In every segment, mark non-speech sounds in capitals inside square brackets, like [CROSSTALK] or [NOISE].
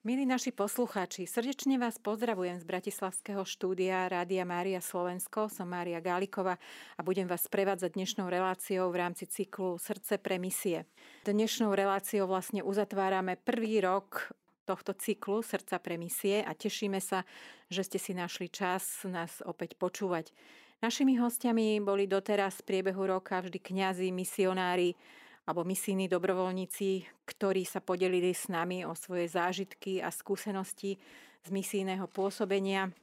Milí naši poslucháči, srdečne vás pozdravujem z Bratislavského štúdia Rádia Mária Slovensko. Som Mária Gálikova a budem vás prevádzať dnešnou reláciou v rámci cyklu Srdce pre misie. Dnešnou reláciou vlastne uzatvárame prvý rok tohto cyklu Srdca pre misie a tešíme sa, že ste si našli čas nás opäť počúvať. Našimi hostiami boli doteraz v priebehu roka vždy kňazi, misionári, alebo misijní dobrovoľníci, ktorí sa podelili s nami o svoje zážitky a skúsenosti z misijného pôsobenia.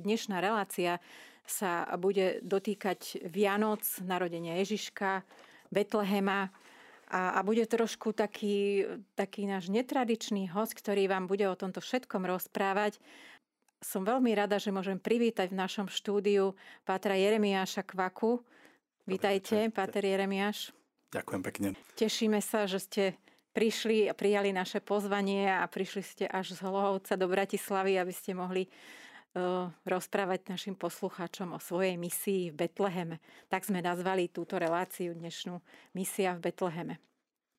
Dnešná relácia sa bude dotýkať Vianoc, narodenia Ježiška, Betlehema a, a bude trošku taký, taký náš netradičný host, ktorý vám bude o tomto všetkom rozprávať. Som veľmi rada, že môžem privítať v našom štúdiu Pátra Jeremiáša Kvaku. Vítajte, Páter Jeremiáš. Ďakujem pekne. Tešíme sa, že ste prišli a prijali naše pozvanie a prišli ste až z Hlohovca do Bratislavy, aby ste mohli uh, rozprávať našim poslucháčom o svojej misii v Betleheme. Tak sme nazvali túto reláciu dnešnú Misia v Betleheme.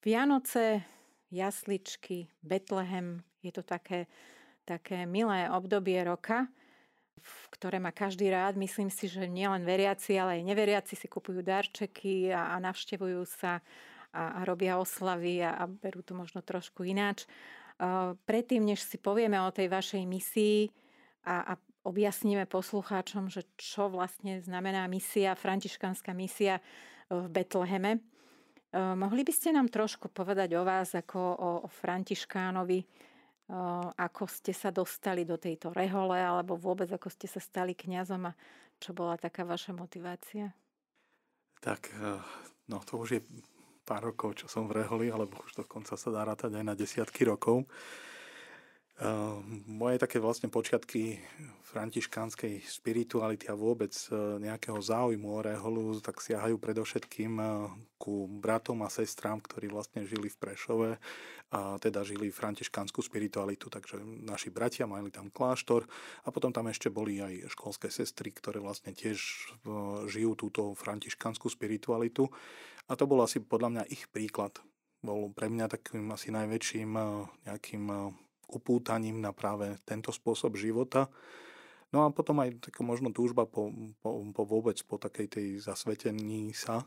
Vianoce, jasličky, Betlehem, je to také, také milé obdobie roka, ktoré má každý rád. Myslím si, že nielen veriaci, ale aj neveriaci si kupujú darčeky a, a navštevujú sa a, a robia oslavy a, a berú to možno trošku ináč. Predtým, než si povieme o tej vašej misii a, a objasníme poslucháčom, že čo vlastne znamená misia, františkánska misia v Betleheme, mohli by ste nám trošku povedať o vás ako o, o františkánovi, ako ste sa dostali do tejto rehole, alebo vôbec ako ste sa stali kňazom a čo bola taká vaša motivácia? Tak, e, no to už je pár rokov, čo som v reholi, alebo už dokonca sa dá rátať aj na desiatky rokov. Ehm, moje také vlastne počiatky františkánskej spirituality a vôbec e, nejakého záujmu o reholu tak siahajú predovšetkým e, ku bratom a sestrám, ktorí vlastne žili v Prešove a teda žili františkánsku spiritualitu, takže naši bratia mali tam kláštor a potom tam ešte boli aj školské sestry, ktoré vlastne tiež e, žijú túto františkánsku spiritualitu a to bol asi podľa mňa ich príklad. Bol pre mňa takým asi najväčším nejakým upútaním na práve tento spôsob života. No a potom aj taká možno túžba po, po, po vôbec po takej tej zasvetení sa,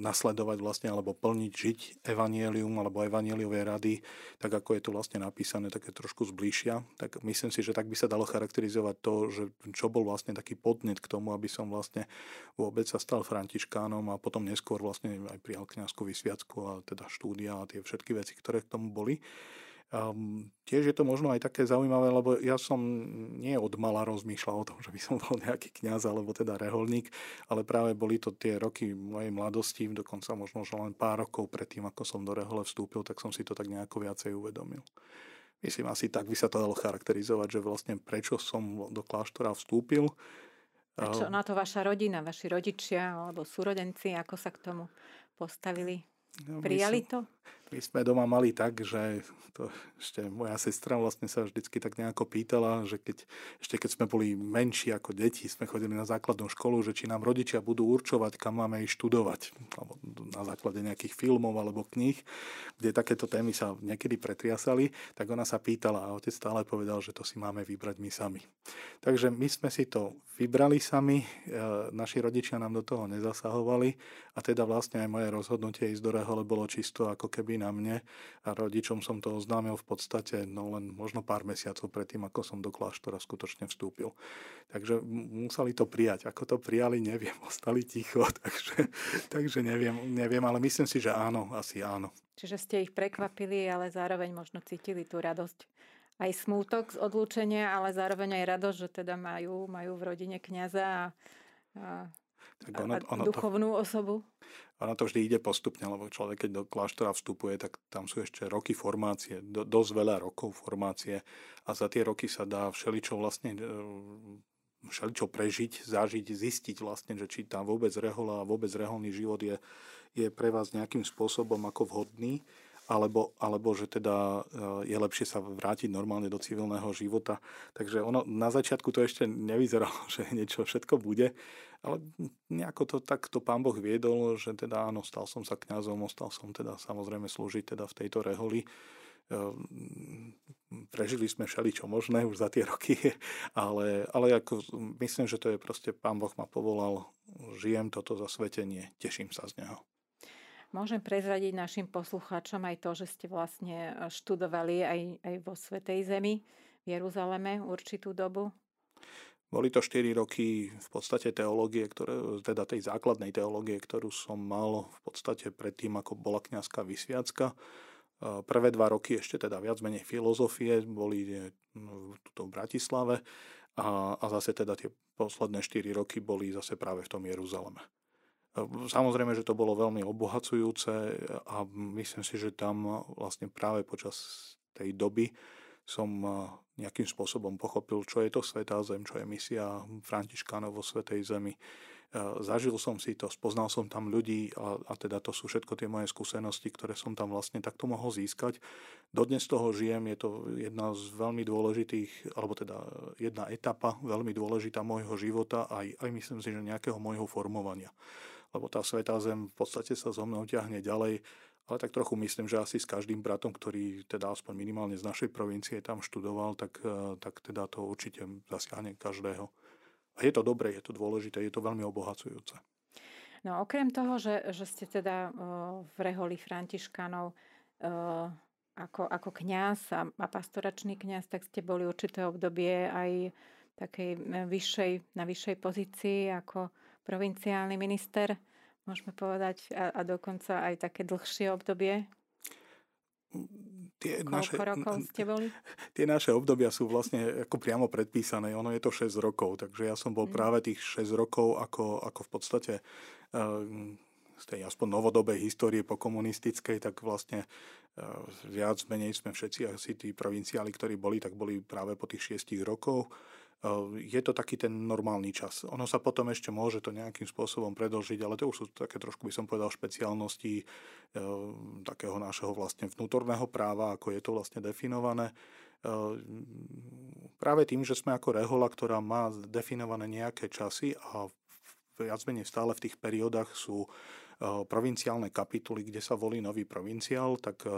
nasledovať vlastne alebo plniť, žiť evanielium alebo evanieliové rady, tak ako je to vlastne napísané, také trošku zbližšia. Tak myslím si, že tak by sa dalo charakterizovať to, že čo bol vlastne taký podnet k tomu, aby som vlastne vôbec sa stal františkánom a potom neskôr vlastne aj prijal kniazku vysviacku a teda štúdia a tie všetky veci, ktoré k tomu boli. Um, tiež je to možno aj také zaujímavé, lebo ja som nie od mala rozmýšľal o tom, že by som bol nejaký kňaz alebo teda reholník, ale práve boli to tie roky mojej mladosti, dokonca možno že len pár rokov predtým, ako som do rehole vstúpil, tak som si to tak nejako viacej uvedomil. Myslím, asi tak by sa to dalo charakterizovať, že vlastne prečo som do kláštora vstúpil. A čo na to vaša rodina, vaši rodičia alebo súrodenci, ako sa k tomu postavili? No, Prijali to? My sme doma mali tak, že to ešte moja sestra vlastne sa vždycky tak nejako pýtala, že keď, ešte keď sme boli menší ako deti, sme chodili na základnú školu, že či nám rodičia budú určovať, kam máme ísť študovať. Alebo na základe nejakých filmov alebo kníh, kde takéto témy sa niekedy pretriasali, tak ona sa pýtala a otec stále povedal, že to si máme vybrať my sami. Takže my sme si to vybrali sami, e, naši rodičia nám do toho nezasahovali a teda vlastne aj moje rozhodnutie ísť do rehole bolo čisto ako keby na mne a rodičom som to oznámil v podstate no len možno pár mesiacov predtým, ako som do kláštora skutočne vstúpil. Takže museli to prijať. Ako to prijali, neviem. [LAUGHS] Ostali ticho, takže, takže neviem, neviem, ale myslím si, že áno, asi áno. Čiže ste ich prekvapili, ale zároveň možno cítili tú radosť aj smútok z odlúčenia, ale zároveň aj radosť, že teda majú, majú v rodine kniaza a, a tak ono, ono duchovnú to, osobu? Ono to vždy ide postupne, lebo človek, keď do kláštora vstupuje, tak tam sú ešte roky formácie, do, dosť veľa rokov formácie a za tie roky sa dá všeličo vlastne e, všeličo prežiť, zažiť, zistiť vlastne, že či tam vôbec rehola a vôbec reholný život je, je pre vás nejakým spôsobom ako vhodný alebo, alebo že teda eh, je lepšie sa vrátiť normálne do civilného života. Takže ono na začiatku to ešte nevyzeralo, [LAUGHS] že niečo všetko bude, ale nejako to takto pán Boh viedol, že teda áno, stal som sa kňazom, ostal som teda samozrejme slúžiť teda v tejto reholi prežili sme všeličo možné už za tie [LAUGHS] roky, ale, ale ako, myslím, že to je proste, pán Boh ma povolal, žijem toto zasvetenie, teším sa z neho. Môžem prezradiť našim poslucháčom aj to, že ste vlastne študovali aj, aj vo Svetej Zemi v Jeruzaleme určitú dobu? Boli to 4 roky v podstate teológie, ktoré, teda tej základnej teológie, ktorú som mal v podstate predtým, ako bola kniazská vysviacka. Prvé dva roky ešte teda viac menej filozofie boli tuto v Bratislave a, a zase teda tie posledné 4 roky boli zase práve v tom Jeruzaleme. Samozrejme, že to bolo veľmi obohacujúce a myslím si, že tam vlastne práve počas tej doby som nejakým spôsobom pochopil, čo je to Svetá Zem, čo je misia Františkánov vo Svetej Zemi. Zažil som si to, spoznal som tam ľudí a, a teda to sú všetko tie moje skúsenosti, ktoré som tam vlastne takto mohol získať. Dodnes toho žijem, je to jedna z veľmi dôležitých, alebo teda jedna etapa veľmi dôležitá môjho života, aj, aj myslím si, že nejakého môjho formovania lebo tá Svetá Zem v podstate sa zo mnou ťahne ďalej, ale tak trochu myslím, že asi s každým bratom, ktorý teda aspoň minimálne z našej provincie tam študoval, tak, eh, tak teda to určite zasiahne každého. A je to dobré, je to dôležité, je to veľmi obohacujúce. No okrem toho, že, že ste teda uh, v reholi Františkanov uh, ako, ako kňaz a, a pastoračný kňaz, tak ste boli určité obdobie aj takej vyššej, na vyššej pozícii ako provinciálny minister, môžeme povedať, a, a dokonca aj také dlhšie obdobie? Tie Koľko naše, rokov ste boli? [LAUGHS] Tie naše obdobia sú vlastne ako priamo predpísané. Ono je to 6 rokov, takže ja som bol mm. práve tých 6 rokov ako, ako v podstate uh, z tej aspoň novodobej histórie po komunistickej, tak vlastne uh, viac menej sme všetci asi tí provinciáli, ktorí boli, tak boli práve po tých 6 rokov. Ehm, je to taký ten normálny čas. Ono sa potom ešte môže to nejakým spôsobom predlžiť, ale to už sú také trošku by som povedal špeciálnosti e, takého nášho vlastne vnútorného práva, ako je to vlastne definované. E, práve tým, že sme ako rehola, ktorá má definované nejaké časy a viac menej stále v tých periódach sú Eh, provinciálne kapituly, kde sa volí nový provinciál, tak eh,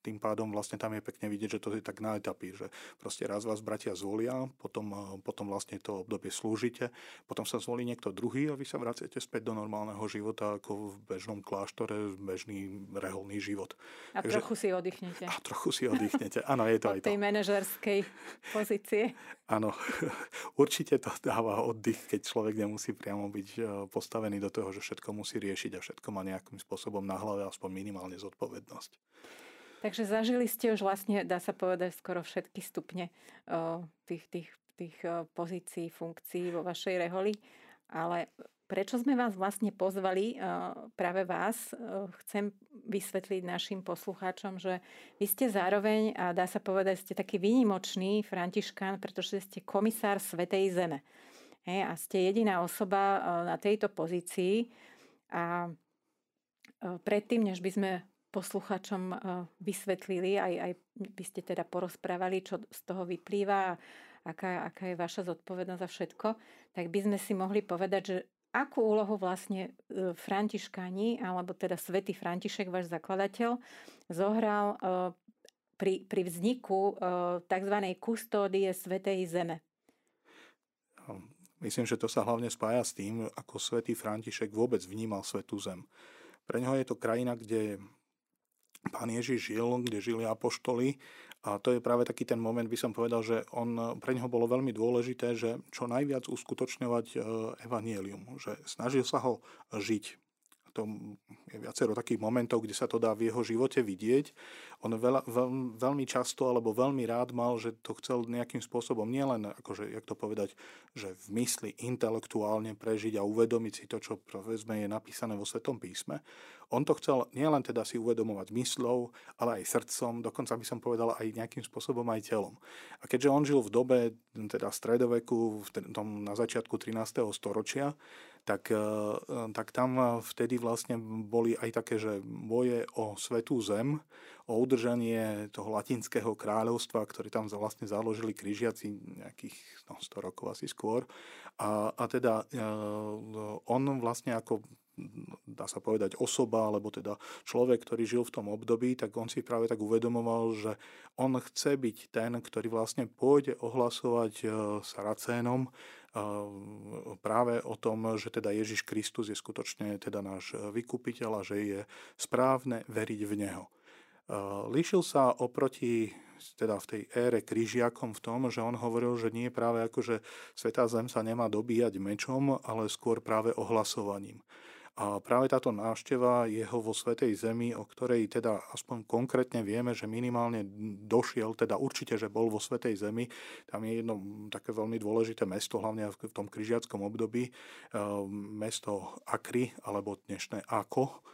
tým pádom vlastne tam je pekne vidieť, že to je tak na etapy, že proste raz vás bratia zvolia, potom, eh, potom vlastne to obdobie slúžite, potom sa zvolí niekto druhý a vy sa vraciate späť do normálneho života ako v bežnom kláštore, bežný reholný život. A Takže, trochu si oddychnete. A trochu si oddychnete. Áno, je to Od aj to. tej manažerskej pozície. Áno, [LAUGHS] určite to dáva oddych, keď človek nemusí priamo byť postavený do toho, že všetko musí riešiť a všetko má nejakým spôsobom na hlave aspoň minimálne zodpovednosť. Takže zažili ste už vlastne, dá sa povedať, skoro všetky stupne tých, tých, tých pozícií, funkcií vo vašej reholi. Ale prečo sme vás vlastne pozvali, práve vás, chcem vysvetliť našim poslucháčom, že vy ste zároveň, a dá sa povedať, ste taký výnimočný františkán, pretože ste komisár Svetej Zeme. a ste jediná osoba na tejto pozícii, a e, predtým, než by sme posluchačom e, vysvetlili, aj, aj by ste teda porozprávali, čo z toho vyplýva a aká, aká je vaša zodpovednosť za všetko, tak by sme si mohli povedať, že akú úlohu vlastne e, Františkáni, alebo teda svätý František, váš zakladateľ, zohral pri, pri vzniku tzv. kustódie Svetej Zeme. Myslím, že to sa hlavne spája s tým, ako svätý František vôbec vnímal svetú zem. Pre neho je to krajina, kde pán Ježiš žil, kde žili apoštoli a to je práve taký ten moment, by som povedal, že on, pre neho bolo veľmi dôležité, že čo najviac uskutočňovať e, evanielium, že snažil sa ho žiť to je viacero takých momentov, kde sa to dá v jeho živote vidieť. On veľa, veľ, veľmi často alebo veľmi rád mal, že to chcel nejakým spôsobom nielen, akože, jak to povedať, že v mysli intelektuálne prežiť a uvedomiť si to, čo povedzme je napísané vo Svetom písme. On to chcel nielen teda si uvedomovať myslou, ale aj srdcom, dokonca by som povedal aj nejakým spôsobom aj telom. A keďže on žil v dobe teda stredoveku, v tom, na začiatku 13. storočia, tak, e, tak tam vtedy vlastne boli aj také, že boje o svetú zem, o udržanie toho latinského kráľovstva, ktoré tam vlastne založili križiaci nejakých no, 100 rokov asi skôr. A, a teda e, on vlastne ako dá sa povedať osoba, alebo teda človek, ktorý žil v tom období, tak on si práve tak uvedomoval, že on chce byť ten, ktorý vlastne pôjde ohlasovať Saracénom práve o tom, že teda Ježiš Kristus je skutočne teda náš vykupiteľ a že je správne veriť v Neho. Líšil sa oproti teda v tej ére kryžiakom v tom, že on hovoril, že nie práve ako, že Svetá Zem sa nemá dobíjať mečom, ale skôr práve ohlasovaním. A práve táto návšteva jeho vo Svetej Zemi, o ktorej teda aspoň konkrétne vieme, že minimálne došiel, teda určite, že bol vo Svetej Zemi, tam je jedno také veľmi dôležité mesto, hlavne v tom križiackom období, mesto Akry, alebo dnešné Ako,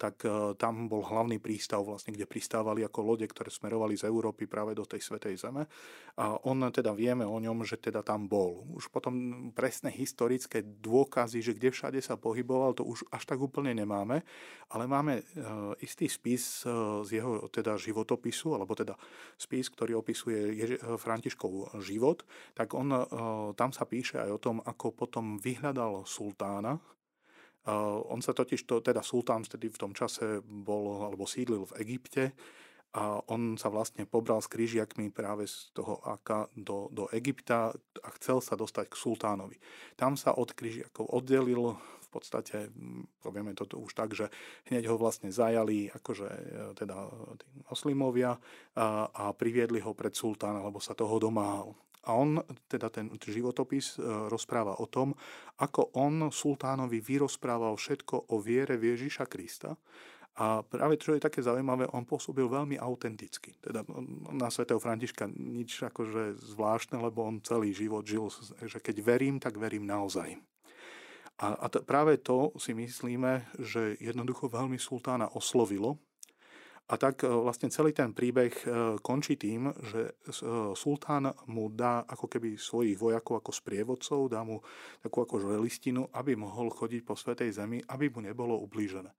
tak eh, tam bol hlavný prístav, vlastne, kde pristávali ako lode, ktoré smerovali z Európy práve do tej Svetej Zeme. A on teda vieme o ňom, že teda tam bol. Už potom presné historické dôkazy, že kde všade sa pohyboval, to už až tak úplne nemáme, ale máme eh, istý spis z jeho teda životopisu, alebo teda spis, ktorý opisuje Františkov život, tak on, tam sa píše aj o tom, ako potom vyhľadal sultána, on sa totiž, to, teda sultán vtedy v tom čase bol alebo sídlil v Egypte a on sa vlastne pobral s krížiakmi práve z toho Aka do, do Egypta a chcel sa dostať k sultánovi. Tam sa od krížiakov oddelil, v podstate, povieme to už tak, že hneď ho vlastne zajali akože e, teda tí moslimovia a, a priviedli ho pred sultána, lebo sa toho domáhal. A on, teda ten životopis, e, rozpráva o tom, ako on sultánovi vyrozprával všetko o viere Ježiša Krista. A práve čo je také zaujímavé, on pôsobil veľmi autenticky. Teda na svätého Františka nič akože zvláštne, lebo on celý život žil, že keď verím, tak verím naozaj. A, a t- práve to si myslíme, že jednoducho veľmi sultána oslovilo, a tak e, vlastne celý ten príbeh e, končí tým, že e, sultán mu dá ako keby svojich vojakov ako sprievodcov, dá mu takú ako listinu, aby mohol chodiť po Svetej Zemi, aby mu nebolo ublížené.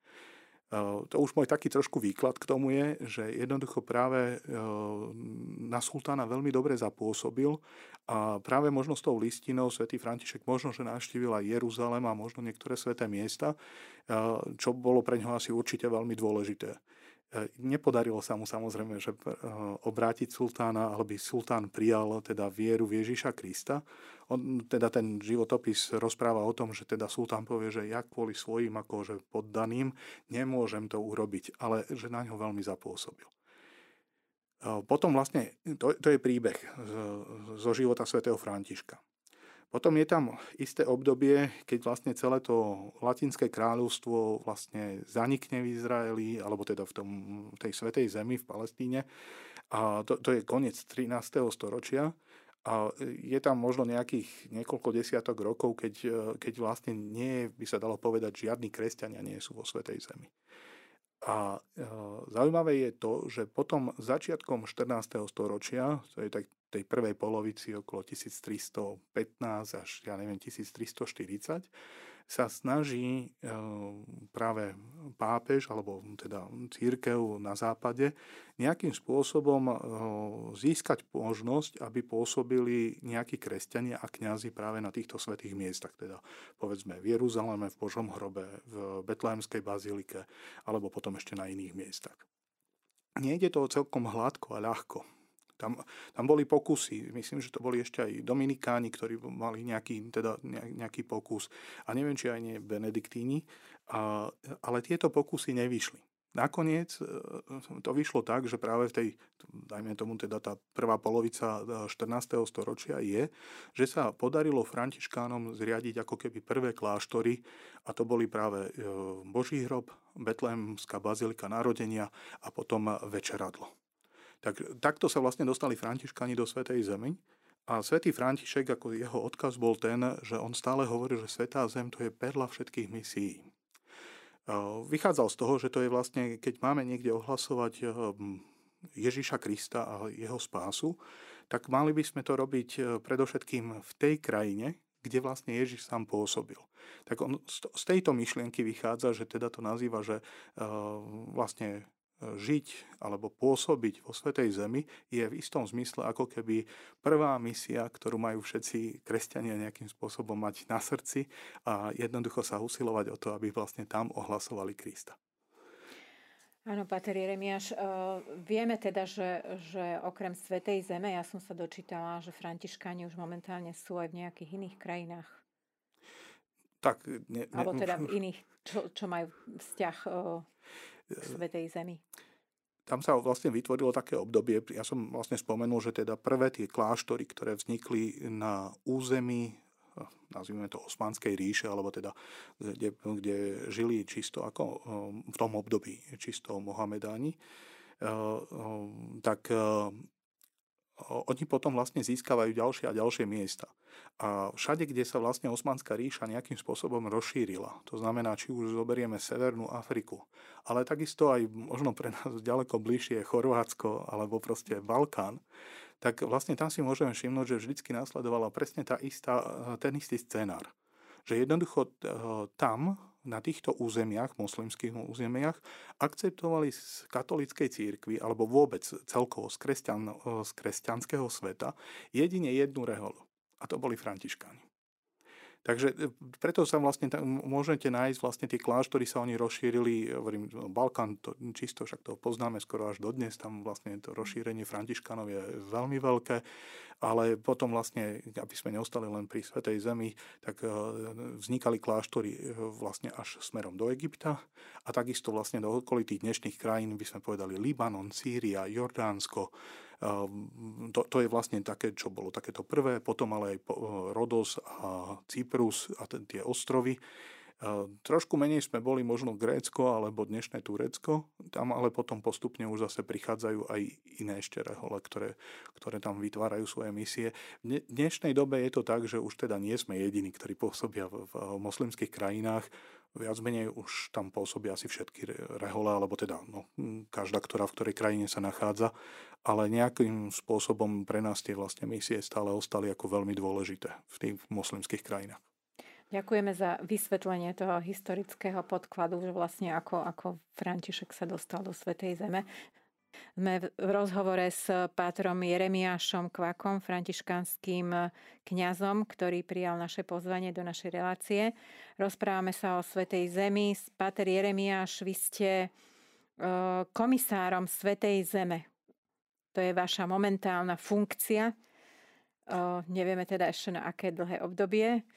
To už môj taký trošku výklad k tomu je, že jednoducho práve na sultána veľmi dobre zapôsobil a práve možno s tou listinou svätý František možno, že navštívil aj Jeruzalem a možno niektoré sveté miesta, čo bolo pre ňoho asi určite veľmi dôležité. E, nepodarilo sa mu samozrejme, že e, obrátiť sultána, alebo sultán prijal teda vieru v Ježiša Krista. On, teda ten životopis rozpráva o tom, že teda sultán povie, že ja kvôli svojim akože poddaným nemôžem to urobiť, ale že na ňo veľmi zapôsobil. E, potom vlastne, to, to je príbeh zo života svätého Františka. Potom je tam isté obdobie, keď vlastne celé to latinské kráľovstvo vlastne zanikne v Izraeli, alebo teda v, tom, tej svetej zemi v Palestíne. A to, to je koniec 13. storočia. A je tam možno nejakých niekoľko desiatok rokov, keď, keď vlastne nie, by sa dalo povedať, žiadni kresťania nie sú vo Svetej Zemi. A e, zaujímavé je to, že potom začiatkom 14. storočia, to je tak tej prvej polovici okolo 1315 až ja neviem 1340 sa snaží e, práve pápež alebo teda církev na západe nejakým spôsobom e, získať možnosť, aby pôsobili nejakí kresťania a kňazi práve na týchto svetých miestach, teda povedzme v Jeruzaleme, v Božom hrobe, v Betlehemskej bazilike alebo potom ešte na iných miestach. Nejde to celkom hladko a ľahko. Tam, tam boli pokusy, myslím, že to boli ešte aj Dominikáni, ktorí mali nejaký, teda nejaký pokus a neviem, či aj nie Benediktíni, a, ale tieto pokusy nevyšli. Nakoniec e, to vyšlo tak, že práve v tej, dajme tomu teda tá prvá polovica 14. E, storočia je, že sa podarilo františkánom zriadiť ako keby prvé kláštory a to boli práve e, Boží hrob, Betlehemská bazilika narodenia a potom Večeradlo. Tak, takto sa vlastne dostali františkáni do Svetej Zemi. A svätý František, ako jeho odkaz bol ten, že on stále hovorí, že Svetá Zem to je perla všetkých misií. Vychádzal z toho, že to je vlastne, keď máme niekde ohlasovať Ježiša Krista a jeho spásu, tak mali by sme to robiť e, predovšetkým v tej krajine, kde vlastne Ježiš sám pôsobil. Tak on z tejto myšlienky vychádza, že teda to nazýva, že e, vlastne žiť alebo pôsobiť vo Svetej Zemi je v istom zmysle ako keby prvá misia, ktorú majú všetci kresťania nejakým spôsobom mať na srdci a jednoducho sa usilovať o to, aby vlastne tam ohlasovali Krista. Áno, Pater Jeremiáš, uh, vieme teda, že, že okrem Svetej Zeme, ja som sa dočítala, že františkáni už momentálne sú aj v nejakých iných krajinách. Tak, ne, ne, Alebo teda v [LAUGHS] iných, čo, čo majú vzťah uh, Svetej Zemi. Tam sa vlastne vytvorilo také obdobie, ja som vlastne spomenul, že teda prvé tie kláštory, ktoré vznikli na území nazvime to Osmanskej ríše, alebo teda kde, kde žili čisto ako v tom období čisto Mohamedáni, tak oni potom vlastne získavajú ďalšie a ďalšie miesta. A všade, kde sa vlastne Osmanská ríša nejakým spôsobom rozšírila, to znamená, či už zoberieme Severnú Afriku, ale takisto aj možno pre nás ďaleko bližšie Chorvátsko alebo proste Balkán, tak vlastne tam si môžeme všimnúť, že vždycky následovala presne tá istá, ten istý scenár. Že jednoducho eh, tam, na týchto územiach, moslimských územiach, akceptovali z katolíckej církvy, alebo vôbec celkovo z, kresťan, z kresťanského sveta, jedine jednu reholu. A to boli františkáni. Takže e, preto sa vlastne tam môžete nájsť vlastne tie kláštory sa oni rozšírili, hovorím, Balkán to čisto, však to poznáme skoro až dodnes, tam vlastne to rozšírenie františkanov je veľmi veľké, ale potom vlastne, aby sme neostali len pri Svetej Zemi, tak e, vznikali kláštory e, vlastne až smerom do Egypta a takisto vlastne do okolitých dnešných krajín, by sme povedali Libanon, Sýria, Jordánsko, to, to je vlastne také, čo bolo takéto prvé, potom ale aj eh, Rodos a Cyprus a tie ostrovy. Ehm, trošku menej sme boli možno Grécko alebo dnešné Turecko, tam ale potom postupne už zase prichádzajú aj iné ešte rehole, ktoré, ktoré tam vytvárajú svoje misie. V dnešnej dobe je to tak, že už teda nie sme jediní, ktorí pôsobia v, v moslimských krajinách viac menej už tam pôsobia asi všetky rehole, alebo teda no, každá, ktorá v ktorej krajine sa nachádza, ale nejakým spôsobom pre nás tie vlastne misie stále ostali ako veľmi dôležité v tých moslimských krajinách. Ďakujeme za vysvetlenie toho historického podkladu, že vlastne ako, ako František sa dostal do Svetej Zeme. Sme v rozhovore s pátrom Jeremiášom Kvakom, františkanským kňazom, ktorý prijal naše pozvanie do našej relácie. Rozprávame sa o Svetej Zemi. Páter Jeremiáš, vy ste e, komisárom Svetej Zeme. To je vaša momentálna funkcia. E, nevieme teda ešte na aké dlhé obdobie.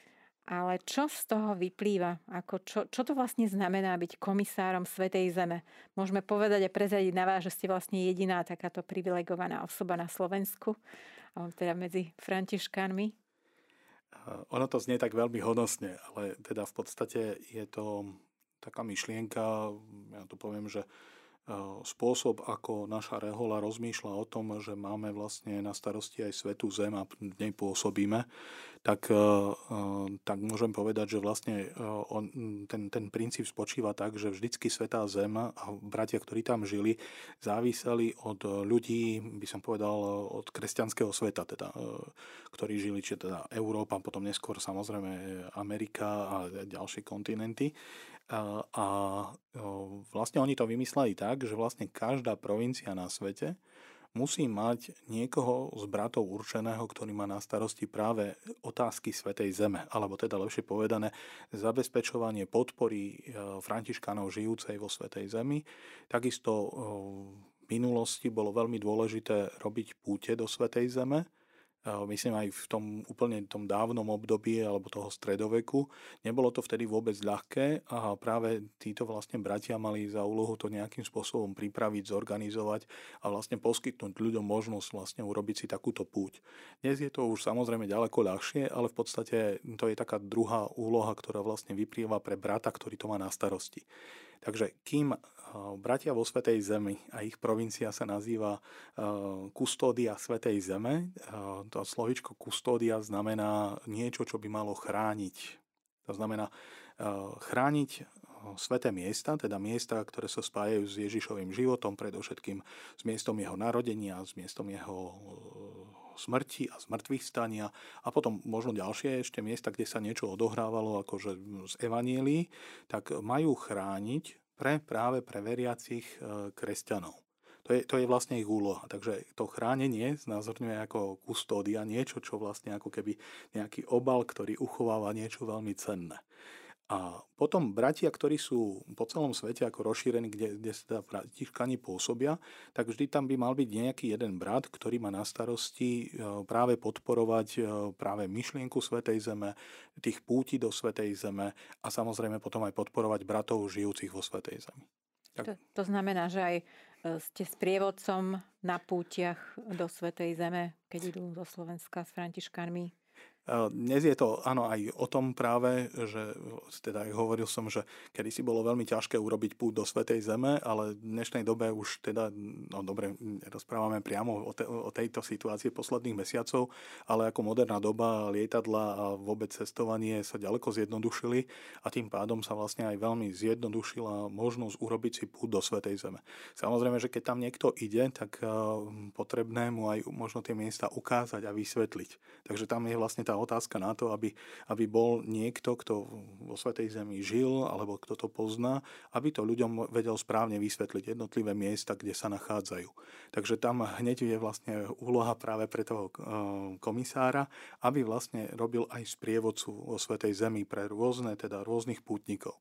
Ale čo z toho vyplýva? Ako čo, čo to vlastne znamená byť komisárom Svetej Zeme? Môžeme povedať a prezadiť na vás, že ste vlastne jediná takáto privilegovaná osoba na Slovensku, teda medzi františkánmi? Ono to znie tak veľmi honosne, ale teda v podstate je to taká myšlienka, ja tu poviem, že spôsob, ako naša rehola rozmýšľa o tom, že máme vlastne na starosti aj svetú zem a v nej pôsobíme, tak, e, e, tak môžem povedať, že vlastne e, on, ten, ten princíp spočíva tak, že vždycky svetá zem a bratia, ktorí tam žili, záviseli od ľudí, by som povedal, od kresťanského sveta, teda, ktorí žili, či teda Európa, potom neskôr samozrejme Amerika a ďalšie kontinenty. A, vlastne oni to vymysleli tak, že vlastne každá provincia na svete musí mať niekoho z bratov určeného, ktorý má na starosti práve otázky Svetej Zeme, alebo teda lepšie povedané, zabezpečovanie podpory e, františkánov žijúcej vo Svetej Zemi. Takisto v minulosti bolo veľmi dôležité robiť púte do Svetej Zeme, myslím aj v tom úplne tom dávnom období alebo toho stredoveku. Nebolo to vtedy vôbec ľahké a práve títo vlastne bratia mali za úlohu to nejakým spôsobom pripraviť, zorganizovať a vlastne poskytnúť ľuďom možnosť vlastne urobiť si takúto púť. Dnes je to už samozrejme ďaleko ľahšie, ale v podstate to je taká druhá úloha, ktorá vlastne vyplýva pre brata, ktorý to má na starosti. Takže kým bratia vo Svetej Zemi a ich provincia sa nazýva kustódia Svetej Zeme. To slovičko kustódia znamená niečo, čo by malo chrániť. To znamená chrániť sveté miesta, teda miesta, ktoré sa spájajú s Ježišovým životom, predovšetkým s miestom jeho narodenia, s miestom jeho smrti a zmrtvých stania a potom možno ďalšie ešte miesta, kde sa niečo odohrávalo akože z evanielí, tak majú chrániť pre práve pre veriacich e, kresťanov. To je, to je vlastne ich úloha. Takže to chránenie znázorňuje ako kustódia niečo, čo vlastne ako keby nejaký obal, ktorý uchováva niečo veľmi cenné. A potom bratia, ktorí sú po celom svete ako rozšírení, kde, kde sa bratíškani pôsobia, tak vždy tam by mal byť nejaký jeden brat, ktorý má na starosti e, práve podporovať e, práve myšlienku Svetej Zeme, tých púti do Svetej Zeme a samozrejme potom aj podporovať bratov žijúcich vo Svetej Zemi. To, to znamená, že aj E, ste sprievodcom na pútiach do Svetej Zeme, keď idú zo Slovenska s františkánmi? Dnes je to áno aj o tom práve, že teda hovoril som, že kedy si bolo veľmi ťažké urobiť pút do Svetej Zeme, ale v dnešnej dobe už teda, no dobre, rozprávame priamo o, te, o tejto situácii posledných mesiacov, ale ako moderná doba lietadla a vôbec cestovanie sa ďaleko zjednodušili a tým pádom sa vlastne aj veľmi zjednodušila možnosť urobiť si pút do Svetej Zeme. Samozrejme, že keď tam niekto ide, tak potrebné mu aj možno tie miesta ukázať a vysvetliť. Takže tam je vlastne tá otázka na to, aby, aby bol niekto, kto vo Svetej Zemi žil, alebo kto to pozná, aby to ľuďom vedel správne vysvetliť jednotlivé miesta, kde sa nachádzajú. Takže tam hneď je vlastne úloha práve pre toho eh, komisára, aby vlastne robil aj sprievodcu vo Svetej Zemi pre rôzne, teda rôznych pútnikov.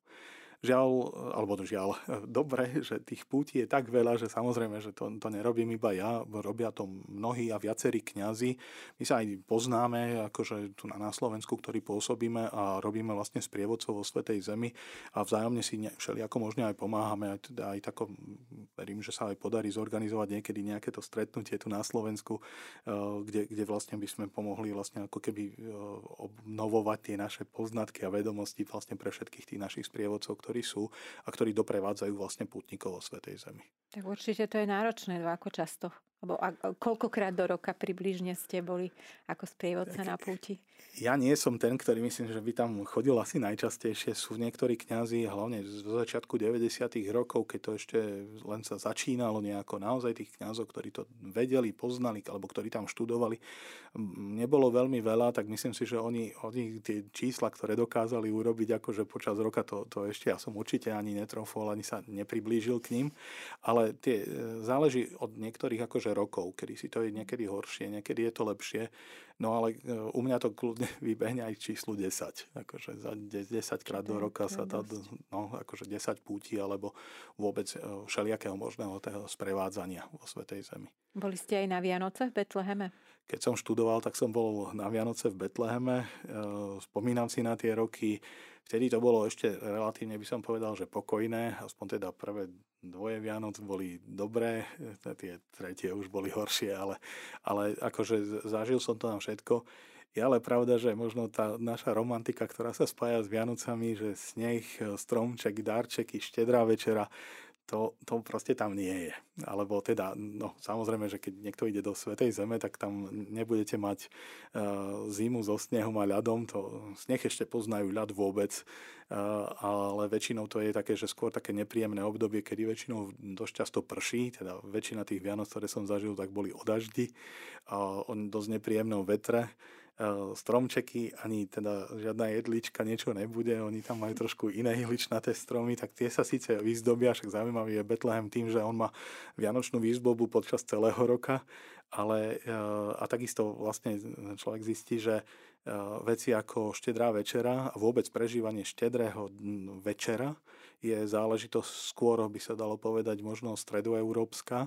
Žiaľ, alebo žiaľ, [LAUGHS] dobre, že tých pútí je tak veľa, že samozrejme, že to, to nerobím iba ja, robia to mnohí a viacerí kňazi. My sa aj poznáme, akože tu na, Slovensku, ktorí pôsobíme a robíme vlastne sprievodcov vo Svetej Zemi a vzájomne si všelijako možne aj pomáhame. Aj, teda aj tako, verím, že sa aj podarí zorganizovať niekedy nejaké to stretnutie tu na Slovensku, eh, kde, kde vlastne by sme pomohli vlastne ako keby eh, obnovovať tie naše poznatky a vedomosti vlastne pre všetkých tých našich sprievodcov, ktorí ktorí sú a ktorí doprevádzajú vlastne pútnikov vo Svetej Zemi. Tak určite to je náročné, ako často? Alebo a, koľkokrát do roka približne ste boli ako sprievodca tak, na púti? Ja nie som ten, ktorý myslím, že by tam chodil asi najčastejšie. Sú niektorí kňazi, hlavne z začiatku 90. rokov, keď to ešte len sa začínalo nejako naozaj tých kňazov, ktorí to vedeli, poznali, alebo ktorí tam študovali, nebolo veľmi veľa, tak myslím si, že oni, oni tie čísla, ktoré dokázali urobiť akože počas roka, to, to ešte ja som určite ani netrofol, ani sa nepriblížil k ním, ale tie, e, záleží od niektorých akože rokov, kedy si to je niekedy horšie, niekedy je to lepšie. No ale e, u mňa to kľudne [LAUGHS] vybehne aj číslu 10. Akože za 10 krát do roka sa tá, no, akože 10 púti alebo vôbec e, všelijakého možného toho sprevádzania vo Svetej Zemi. Boli ste aj na Vianoce v Betleheme? Keď som študoval, tak som bol na Vianoce v Betleheme. E, spomínam si na tie roky, Vtedy to bolo ešte relatívne, by som povedal, že pokojné, aspoň teda prvé dvoje Vianoc boli dobré, tie tretie už boli horšie, ale, ale akože zažil som to na všetko. Je ale pravda, že možno tá naša romantika, ktorá sa spája s Vianocami, že sneh, stromček, darčeky, štedrá večera, to, to proste tam nie je. Alebo teda, no samozrejme, že keď niekto ide do Svetej Zeme, tak tam nebudete mať uh, zimu so snehom a ľadom, to sneh ešte poznajú ľad vôbec, uh, ale väčšinou to je také, že skôr také nepríjemné obdobie, kedy väčšinou dosť často prší, teda väčšina tých Vianoc, ktoré som zažil, tak boli o daždi, uh, dosť nepríjemnom vetre, stromčeky, ani teda žiadna jedlička, niečo nebude, oni tam majú trošku iné ihličnaté stromy, tak tie sa síce vyzdobia, však zaujímavý je Betlehem tým, že on má vianočnú výzdobu počas celého roka, ale e, a takisto vlastne človek zistí, že e, veci ako štedrá večera a vôbec prežívanie štedrého večera je záležitosť skôr, by sa dalo povedať, možno stredoeurópska,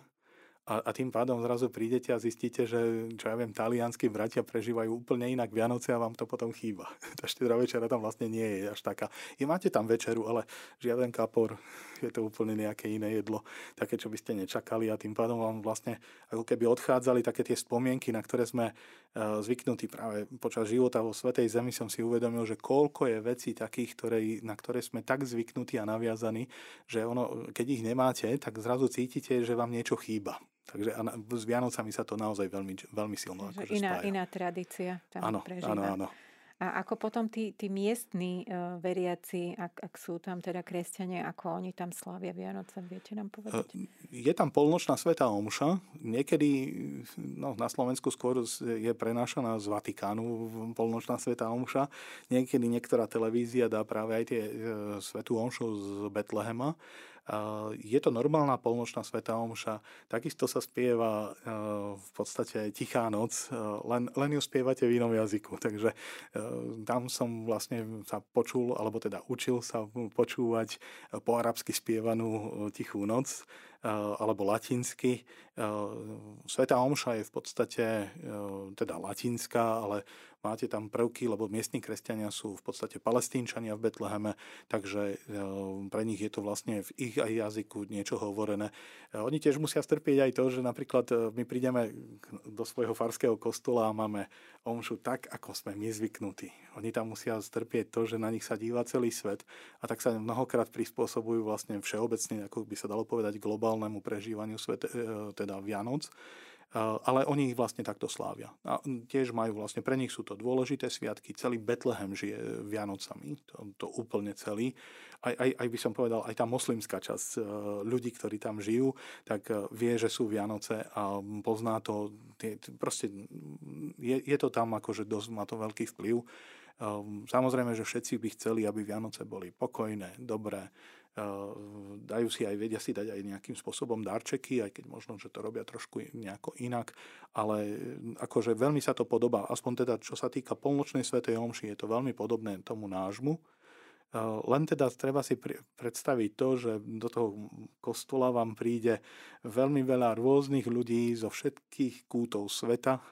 a, a tým pádom zrazu prídete a zistíte, že čo ja viem, talianskí bratia prežívajú úplne inak Vianoce a vám to potom chýba. [LAUGHS] Tá štedrá večera tam vlastne nie je až taká. Je, máte tam večeru, ale žiaden kapor, je to úplne nejaké iné jedlo, také, čo by ste nečakali a tým pádom vám vlastne ako keby odchádzali také tie spomienky, na ktoré sme uh, zvyknutí práve počas života vo Svetej Zemi som si uvedomil, že koľko je vecí takých, ktoré, na ktoré sme tak zvyknutí a naviazaní, že ono, keď ich nemáte, tak zrazu cítite, že vám niečo chýba. Takže s Vianocami sa to naozaj veľmi, veľmi silno akože iná, spája. iná tradícia tam áno, prežíva. Áno, áno. A ako potom tí, tí miestni uh, veriaci, ak, ak sú tam teda kresťania, ako oni tam slavia Vianoce, viete nám povedať? Je tam polnočná svetá omša. Niekedy no, na Slovensku skôr je prenášaná z Vatikánu polnočná svetá omša. Niekedy niektorá televízia dá práve aj tie uh, svetú omšu z Betlehema. Je to normálna polnočná sveta omša, takisto sa spieva v podstate Tichá noc, len, len ju spievate v inom jazyku. [LAUGHS] Takže tam som vlastne sa počul, alebo teda učil sa počúvať po arabsky spievanú Tichú noc alebo latinsky. Sveta Omša je v podstate teda latinská, ale máte tam prvky, lebo miestni kresťania sú v podstate palestínčania v Betleheme, takže pre nich je to vlastne v ich aj jazyku niečo hovorené. Oni tiež musia strpieť aj to, že napríklad my prídeme do svojho farského kostola a máme omšu tak, ako sme my zvyknutí. Oni tam musia strpieť to, že na nich sa díva celý svet a tak sa mnohokrát prispôsobujú vlastne všeobecne, ako by sa dalo povedať, globálnemu prežívaniu svete, teda Vianoc ale oni ich vlastne takto slávia. A tiež majú vlastne, pre nich sú to dôležité sviatky, celý Betlehem žije Vianocami, to, to úplne celý. Aj, aj, aj by som povedal, aj tá moslimská časť e, ľudí, ktorí tam žijú, tak e, vie, že sú Vianoce a pozná to, proste je, je to tam akože dosť, má to veľký vplyv. Samozrejme, že všetci by chceli, aby Vianoce boli pokojné, dobré, dajú si aj, vedia si dať aj nejakým spôsobom darčeky, aj keď možno, že to robia trošku nejako inak, ale akože veľmi sa to podobá, aspoň teda čo sa týka polnočnej svetej omši, je to veľmi podobné tomu nášmu, len teda treba si predstaviť to, že do toho kostola vám príde veľmi veľa rôznych ľudí zo všetkých kútov sveta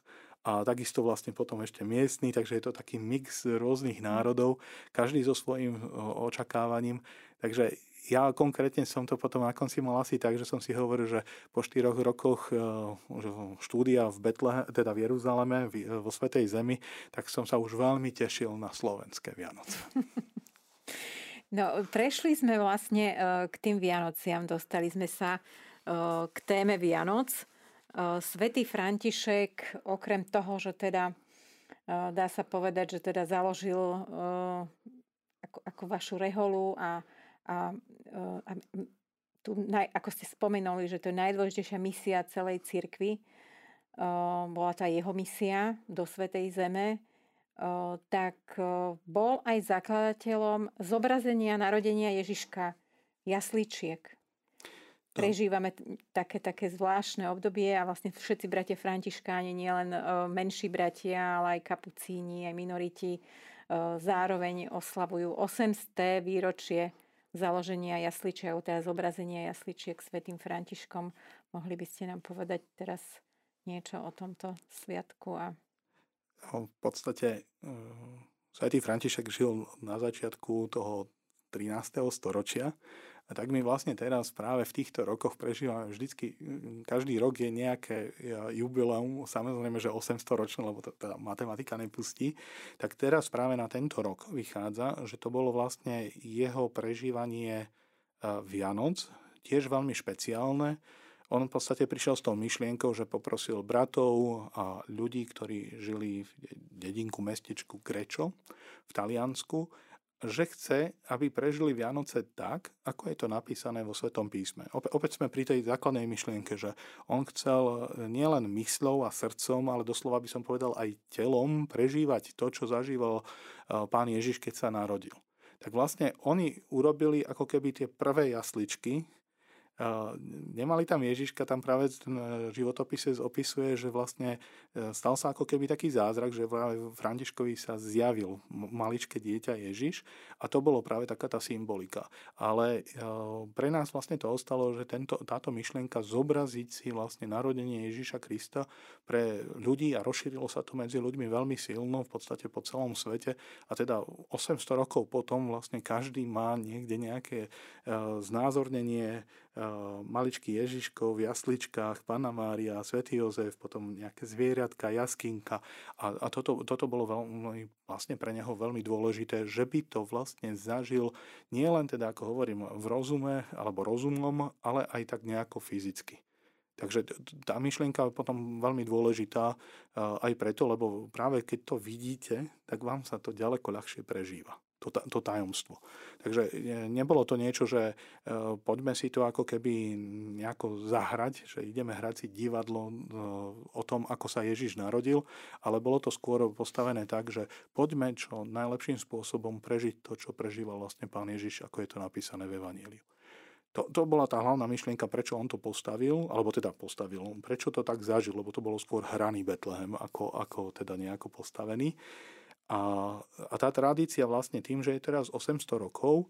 a takisto vlastne potom ešte miestny, takže je to taký mix rôznych národov, každý so svojím očakávaním. Takže ja konkrétne som to potom na konci mal asi tak, že som si hovoril, že po štyroch rokoch e, štúdia v Betlehe, teda v Jeruzaleme, vo Svetej Zemi, tak som sa už veľmi tešil na slovenské Vianoce. [LAUGHS] No, prešli sme vlastne e, k tým Vianociam, dostali sme sa e, k téme Vianoc. Svetý František, okrem toho, že teda dá sa povedať, že teda založil ako, ako vašu reholu a a, e, a tu, ako ste spomenuli, že to je najdôležitejšia misia celej cirkvi, e, bola tá jeho misia do Svetej Zeme, e, tak bol aj zakladateľom zobrazenia narodenia Ježiška jasličiek. Prežívame také, také zvláštne obdobie a vlastne všetci bratia františkáni, nielen menší bratia, ale aj kapucíni, aj minoriti, zároveň oslavujú 800. výročie založenia jasličiek, teda zobrazenia jasličiek svetým Františkom. Mohli by ste nám povedať teraz niečo o tomto sviatku? A... No, v podstate uh, svätý František žil na začiatku toho 13. storočia a tak my vlastne teraz práve v týchto rokoch prežívame vždycky, každý rok je nejaké jubileum, samozrejme, že 800 ročné, lebo to teda matematika nepustí, tak teraz práve na tento rok vychádza, že to bolo vlastne jeho prežívanie Vianoc, tiež veľmi špeciálne. On v podstate prišiel s tou myšlienkou, že poprosil bratov a ľudí, ktorí žili v dedinku, mestečku Grečo v Taliansku, že chce, aby prežili Vianoce tak, ako je to napísané vo Svetom písme. Opäť sme pri tej základnej myšlienke, že on chcel nielen mysľou a srdcom, ale doslova by som povedal aj telom prežívať to, čo zažíval eh, pán Ježiš, keď sa narodil. Tak vlastne oni urobili ako keby tie prvé jasličky, Nemali tam Ježiška, tam práve ten e, životopise opisuje, že vlastne e, stal sa ako keby taký zázrak, že Františkovi sa zjavil maličké dieťa Ježiš a to bolo práve taká tá symbolika. Ale e, pre nás vlastne to ostalo, že tento, táto myšlienka zobraziť si vlastne narodenie Ježiša Krista pre ľudí a rozšírilo sa to medzi ľuďmi veľmi silno v podstate po celom svete a teda 800 rokov potom vlastne každý má niekde nejaké znázornenie maličký Ježiško v jasličkách, Pana Mária, Svetý Jozef, potom nejaké zvieratka, jaskinka. A, a toto, toto bolo veľmi, vlastne pre neho veľmi dôležité, že by to vlastne zažil nie len teda, ako hovorím, v rozume alebo rozumom, ale aj tak nejako fyzicky. Takže tá myšlienka je potom veľmi dôležitá aj preto, lebo práve keď to vidíte, tak vám sa to ďaleko ľahšie prežíva to, to tajomstvo. Takže nebolo to niečo, že e, poďme si to ako keby nejako zahrať, že ideme hrať si divadlo e, o tom, ako sa Ježiš narodil, ale bolo to skôr postavené tak, že poďme čo najlepším spôsobom prežiť to, čo prežíval vlastne pán Ježiš, ako je to napísané v Evaníliu. To, to bola tá hlavná myšlienka, prečo on to postavil, alebo teda postavil, prečo to tak zažil, lebo to bolo skôr hraný Betlehem, ako, ako teda nejako postavený. A, a tá tradícia vlastne tým, že je teraz 800 rokov,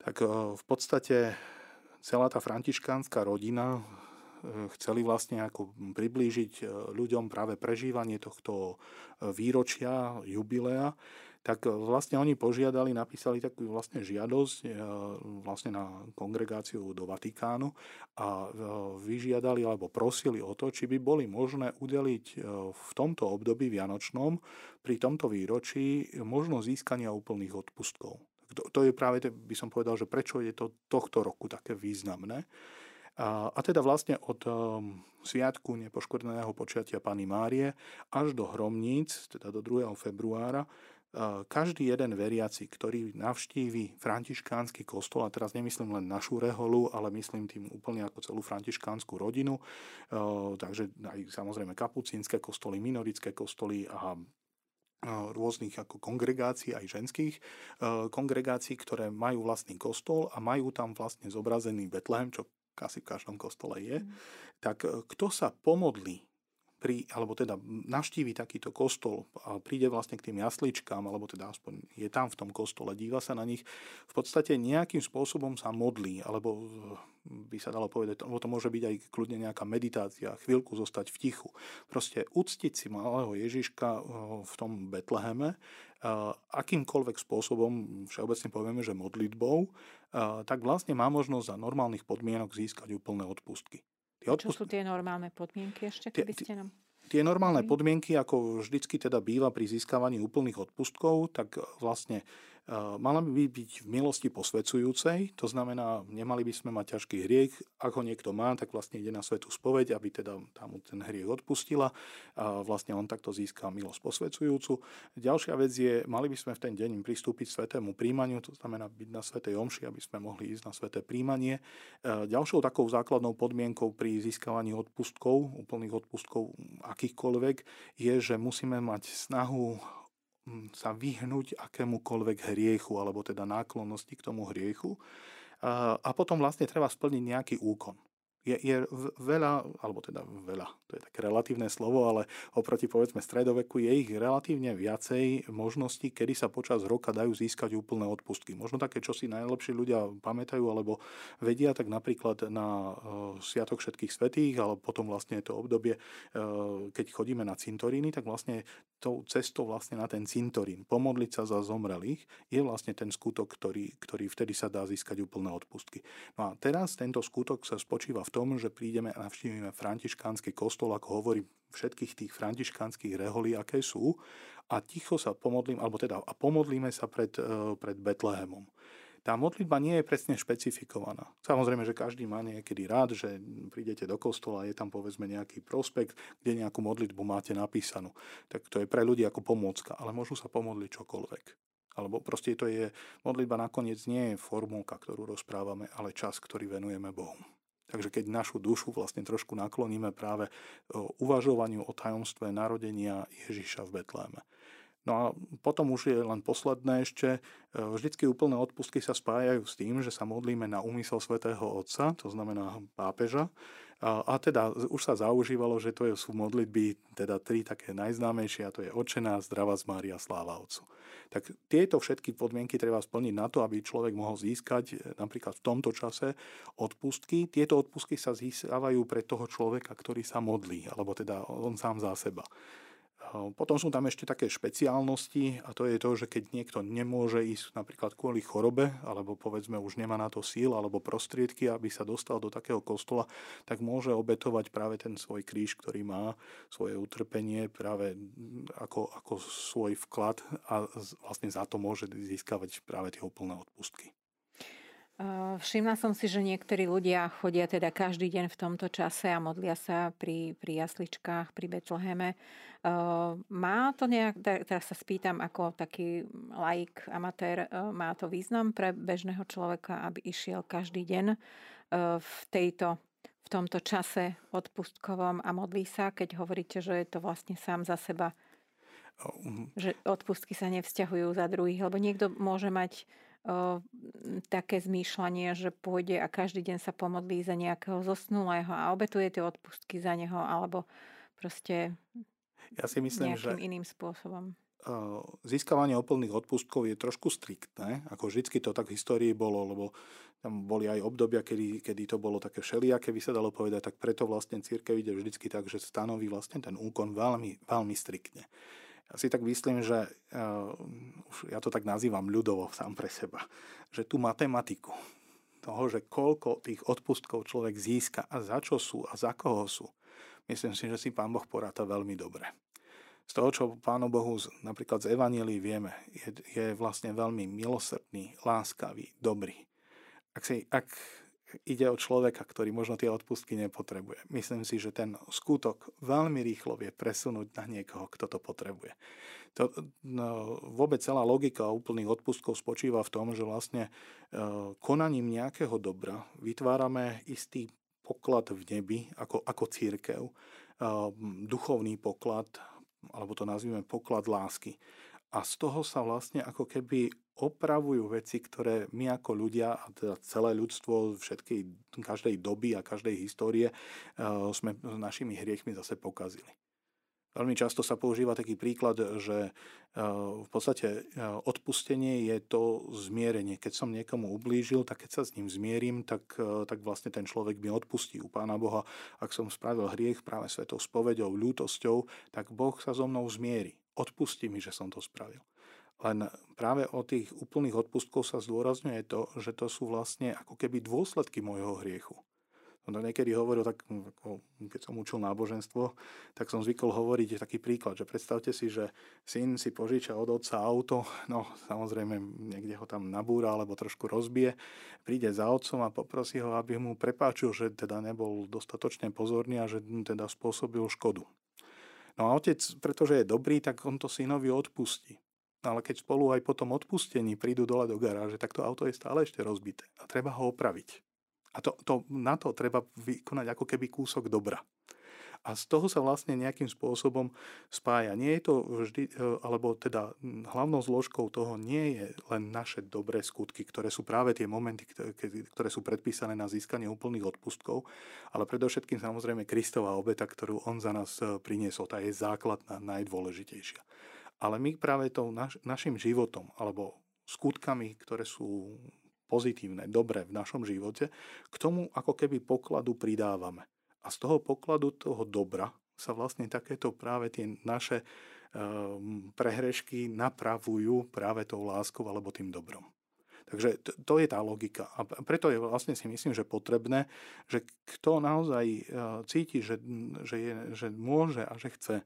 tak v podstate celá tá františkánska rodina chceli vlastne ako priblížiť e, ľuďom práve prežívanie tohto e, výročia, jubilea, tak e, vlastne oni požiadali, napísali takú vlastne žiadosť vlastne na kongregáciu do Vatikánu a vyžiadali alebo prosili o to, či by boli možné udeliť v tomto období vianočnom pri tomto výročí možnosť získania úplných odpustkov. To, to je práve, by som povedal, že prečo je to tohto roku také významné. A, a teda vlastne od um, sviatku nepoškodeného počiatia Pany Márie až do Hromníc, teda do 2. februára, každý jeden veriaci, ktorý navštívi františkánsky kostol, a teraz nemyslím len našu reholu, ale myslím tým úplne ako celú františkánsku rodinu, takže aj samozrejme kapucínske kostoly, minorické kostoly a rôznych ako kongregácií, aj ženských kongregácií, ktoré majú vlastný kostol a majú tam vlastne zobrazený Betlehem, čo asi v každom kostole je, mm. tak e, kto sa pomodlí pri, alebo teda navštívi takýto kostol a príde vlastne k tým jasličkám, alebo teda aspoň je tam v tom kostole, díva sa na nich, v podstate nejakým spôsobom sa modlí, alebo by sa dalo povedať, alebo to môže byť aj kľudne nejaká meditácia, chvíľku zostať v tichu. Proste uctiť si malého Ježiška eh, v tom Betleheme, eh, akýmkoľvek spôsobom, všeobecne povieme, že modlitbou, eh, tak vlastne má možnosť za normálnych podmienok získať úplné odpustky. Odpust... Čo sú tie normálne podmienky ešte, keby ste nám... Tie normálne podmienky, ako vždycky teda býva pri získavaní úplných odpustkov, tak vlastne Mala by byť v milosti posvedzujúcej, to znamená, nemali by sme mať ťažký hriech. Ak ho niekto má, tak vlastne ide na svetú spoveď, aby teda tam ten hriech odpustila a vlastne on takto získa milosť posvedzujúcu. Ďalšia vec je, mali by sme v ten deň pristúpiť svetému príjmaniu, to znamená byť na svetej omši, aby sme mohli ísť na sveté príjmanie. Ďalšou takou základnou podmienkou pri získavaní odpustkov, úplných odpustkov akýchkoľvek, je, že musíme mať snahu sa vyhnúť akémukoľvek hriechu, alebo teda náklonnosti k tomu hriechu. A potom vlastne treba splniť nejaký úkon je, je veľa, alebo teda veľa, to je také relatívne slovo, ale oproti povedzme stredoveku je ich relatívne viacej možností, kedy sa počas roka dajú získať úplné odpustky. Možno také, čo si najlepší ľudia pamätajú alebo vedia, tak napríklad na uh, Sviatok všetkých svetých, alebo potom vlastne je to obdobie, uh, keď chodíme na cintoríny, tak vlastne tou cestou vlastne na ten cintorín, pomodliť sa za zomrelých, je vlastne ten skutok, ktorý, ktorý vtedy sa dá získať úplné odpustky. No a teraz tento skutok sa spočíva v v tom, že prídeme a navštívime františkánsky kostol, ako hovorí všetkých tých františkánskych reholí, aké sú, a ticho sa pomodlím, alebo teda a pomodlíme sa pred, e, pred Betlehemom. Tá modlitba nie je presne špecifikovaná. Samozrejme, že každý má niekedy rád, že prídete do kostola a je tam povedzme nejaký prospekt, kde nejakú modlitbu máte napísanú. Tak to je pre ľudí ako pomôcka, ale môžu sa pomodliť čokoľvek. Alebo proste to je, modlitba nakoniec nie je formulka, ktorú rozprávame, ale čas, ktorý venujeme Bohu. Takže keď našu dušu vlastne trošku nakloníme práve uvažovaniu o tajomstve narodenia Ježiša v Betléme. No a potom už je len posledné ešte, e, vždycky úplné odpustky sa spájajú s tým, že sa modlíme na úmysel svätého Otca, to znamená pápeža, a, a teda už sa zaužívalo, že to sú modlitby, teda tri také najznámejšie, a to je Očená, Zdravá z Mária, Sláva Otcu. Tak tieto všetky podmienky treba splniť na to, aby človek mohol získať e, napríklad v tomto čase odpustky. Tieto odpustky sa získavajú pre toho človeka, ktorý sa modlí, alebo teda on sám za seba. Potom sú tam ešte také špeciálnosti a to je to, že keď niekto nemôže ísť napríklad kvôli chorobe, alebo povedzme už nemá na to síl alebo prostriedky, aby sa dostal do takého kostola, tak môže obetovať práve ten svoj kríž, ktorý má, svoje utrpenie práve ako, ako svoj vklad a vlastne za to môže získavať práve tie úplné odpustky. Všimla som si, že niektorí ľudia chodia teda každý deň v tomto čase a modlia sa pri, pri jasličkách, pri Betleheme. Má to nejak, teraz sa spýtam ako taký laik, amatér, má to význam pre bežného človeka, aby išiel každý deň v tejto v tomto čase odpustkovom a modlí sa, keď hovoríte, že je to vlastne sám za seba, že odpustky sa nevzťahujú za druhých, lebo niekto môže mať také zmýšľanie, že pôjde a každý deň sa pomodlí za nejakého zosnulého a obetuje tie odpustky za neho, alebo proste ja si myslím, nejakým že... iným spôsobom získavanie úplných odpustkov je trošku striktné, ako vždycky to tak v histórii bolo, lebo tam boli aj obdobia, kedy, kedy to bolo také všelijaké, by sa dalo povedať, tak preto vlastne církev ide vždycky tak, že stanoví vlastne ten úkon veľmi, veľmi striktne. Ja si tak myslím, že uh, ja to tak nazývam ľudovo sám pre seba, že tú matematiku toho, že koľko tých odpustkov človek získa a za čo sú a za koho sú, myslím si, že si pán Boh poráta veľmi dobre z toho, čo Pánu Bohu napríklad z Evanílii vieme, je, je vlastne veľmi milosrdný, láskavý, dobrý. Ak, si, ak ide o človeka, ktorý možno tie odpustky nepotrebuje, myslím si, že ten skutok veľmi rýchlo vie presunúť na niekoho, kto to potrebuje. To, no, vôbec celá logika úplných odpustkov spočíva v tom, že vlastne e, konaním nejakého dobra vytvárame istý poklad v nebi ako, ako církev, e, duchovný poklad, alebo to nazvime poklad lásky. A z toho sa vlastne ako keby opravujú veci, ktoré my ako ľudia, a teda celé ľudstvo všetkej, každej doby a každej histórie uh, sme našimi hriechmi zase pokazili. Veľmi často sa používa taký príklad, že v podstate odpustenie je to zmierenie. Keď som niekomu ublížil, tak keď sa s ním zmierim, tak, tak vlastne ten človek mi odpustí u Pána Boha. Ak som spravil hriech práve svetou spovedou, ľútosťou, tak Boh sa so mnou zmieri. Odpustí mi, že som to spravil. Len práve o tých úplných odpustkov sa zdôrazňuje to, že to sú vlastne ako keby dôsledky môjho hriechu. On to niekedy hovoril, tak, ako, keď som učil náboženstvo, tak som zvykol hovoriť taký príklad, že predstavte si, že syn si požiča od otca auto, no samozrejme niekde ho tam nabúra alebo trošku rozbije, príde za otcom a poprosí ho, aby mu prepáčil, že teda nebol dostatočne pozorný a že teda spôsobil škodu. No a otec, pretože je dobrý, tak on to synovi odpustí. No ale keď spolu aj po tom odpustení prídu dole do garáže, tak to auto je stále ešte rozbité a treba ho opraviť. A to, to, na to treba vykonať ako keby kúsok dobra. A z toho sa vlastne nejakým spôsobom spája. Nie je to vždy, e, alebo teda hlavnou zložkou toho nie je len naše dobré skutky, ktoré sú práve tie momenty, ktoré sú predpísané na získanie úplných odpustkov, ale predovšetkým samozrejme Kristová obeta, ktorú on za nás e, priniesol. Tá je základná, najdôležitejšia. Ale my práve tou naš, našim životom alebo skutkami, ktoré sú pozitívne, dobré v našom živote, k tomu ako keby pokladu pridávame. A z toho pokladu toho dobra sa vlastne takéto práve tie naše um, prehrešky napravujú práve tou láskou alebo tým dobrom. Takže to, to je tá logika. A preto je vlastne si myslím, že potrebné, že kto naozaj uh, cíti, že, že, je, že môže a že chce,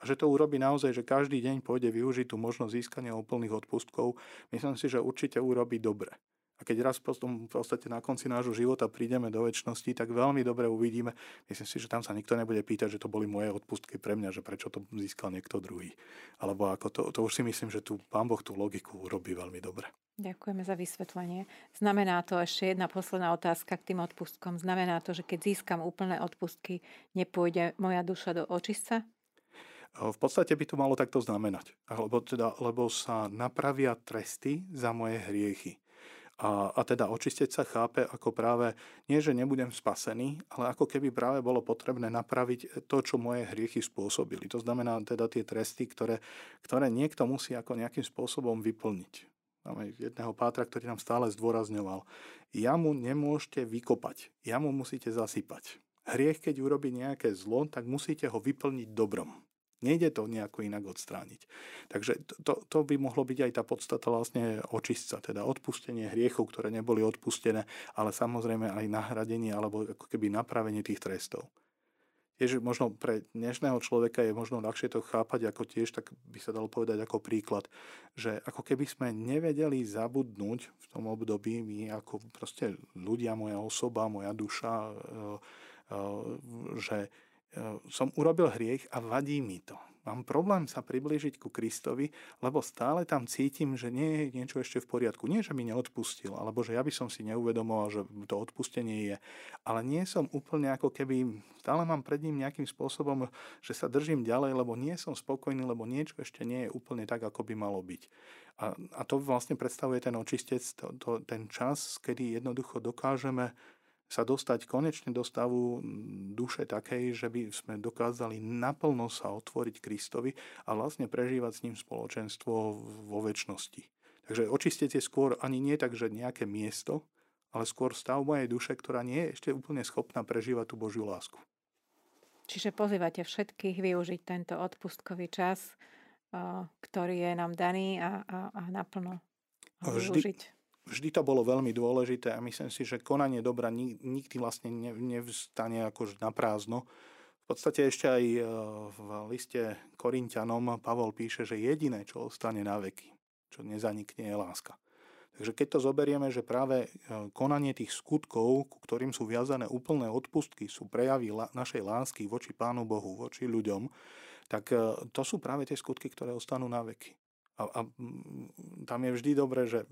a že to urobí naozaj, že každý deň pôjde využiť tú možnosť získania úplných odpustkov, myslím si, že určite urobí dobre. A keď raz potom v podstate na konci nášho života prídeme do väčšnosti, tak veľmi dobre uvidíme. Myslím si, že tam sa nikto nebude pýtať, že to boli moje odpustky pre mňa, že prečo to získal niekto druhý. Alebo ako to, to už si myslím, že tu pán Boh tú logiku urobí veľmi dobre. Ďakujeme za vysvetlenie. Znamená to ešte jedna posledná otázka k tým odpustkom. Znamená to, že keď získam úplné odpustky, nepôjde moja duša do očistca? V podstate by to malo takto znamenať, lebo, teda, lebo sa napravia tresty za moje hriechy. A, a teda očisteť sa chápe ako práve, nie že nebudem spasený, ale ako keby práve bolo potrebné napraviť to, čo moje hriechy spôsobili. To znamená teda tie tresty, ktoré, ktoré niekto musí ako nejakým spôsobom vyplniť. Máme jedného pátra, ktorý nám stále zdôrazňoval. Jamu nemôžete vykopať, jamu musíte zasypať. Hriech, keď urobí nejaké zlo, tak musíte ho vyplniť dobrom. Nejde to nejako inak odstrániť. Takže to, to by mohlo byť aj tá podstata vlastne očistca, teda odpustenie hriechov, ktoré neboli odpustené, ale samozrejme aj nahradenie alebo ako keby napravenie tých trestov. Tiež možno pre dnešného človeka je možno ľahšie to chápať ako tiež, tak by sa dalo povedať ako príklad, že ako keby sme nevedeli zabudnúť v tom období, my ako proste ľudia, moja osoba, moja duša, e, e, že som urobil hriech a vadí mi to. Mám problém sa priblížiť ku Kristovi, lebo stále tam cítim, že nie je niečo ešte v poriadku. Nie, že mi neodpustil, alebo že ja by som si neuvedomoval, že to odpustenie je. Ale nie som úplne ako keby, stále mám pred ním nejakým spôsobom, že sa držím ďalej, lebo nie som spokojný, lebo niečo ešte nie je úplne tak, ako by malo byť. A, a to vlastne predstavuje ten očistec, to, to, ten čas, kedy jednoducho dokážeme sa dostať konečne do stavu duše takej, že by sme dokázali naplno sa otvoriť Kristovi a vlastne prežívať s ním spoločenstvo vo väčšnosti. Takže očistec je skôr ani nie tak, že nejaké miesto, ale skôr stav mojej duše, ktorá nie je ešte úplne schopná prežívať tú Božiu lásku. Čiže pozývate všetkých využiť tento odpustkový čas, ktorý je nám daný a, a, a naplno využiť vždy to bolo veľmi dôležité a myslím si, že konanie dobra nikdy vlastne nevstane akož na prázdno. V podstate ešte aj e, v liste Korintianom Pavol píše, že jediné, čo ostane na veky, čo nezanikne, je láska. Takže keď to zoberieme, že práve e, konanie tých skutkov, ku ktorým sú viazané úplné odpustky, sú prejavy našej lásky voči Pánu Bohu, voči ľuďom, tak e, to sú práve tie skutky, ktoré ostanú na veky. A, a tam je vždy dobré, že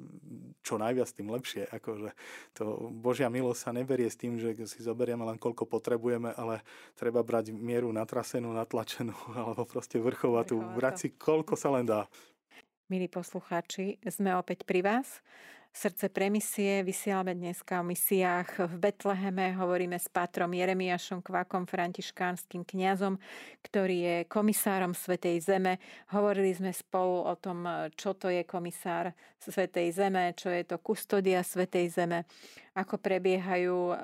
čo najviac, tým lepšie. Akože to Božia milosť sa neberie s tým, že si zoberieme len koľko potrebujeme, ale treba brať mieru natrasenú, natlačenú, [LAUGHS] alebo proste vrchovatú. Brať si koľko sa len dá. Milí poslucháči, sme opäť pri vás. Srdce pre misie vysielame dneska o misiách v Betleheme. Hovoríme s pátrom Jeremiašom Kvakom, františkánskym kňazom, ktorý je komisárom Svetej Zeme. Hovorili sme spolu o tom, čo to je komisár Svetej Zeme, čo je to kustodia Svetej Zeme, ako prebiehajú eh,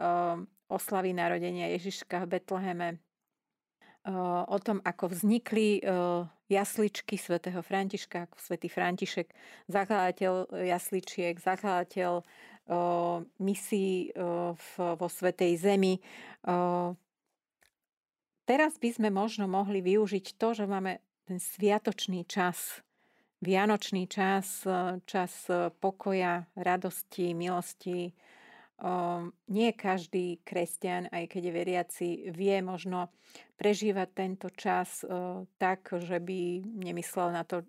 oslavy narodenia Ježiška v Betleheme, o tom, ako vznikli jasličky svätého Františka, ako svätý František, zakladateľ jasličiek, zakladateľ misií vo Svetej Zemi. Teraz by sme možno mohli využiť to, že máme ten sviatočný čas, vianočný čas, čas pokoja, radosti, milosti, nie každý kresťan, aj keď je veriaci, vie možno prežívať tento čas tak, že by nemyslel na to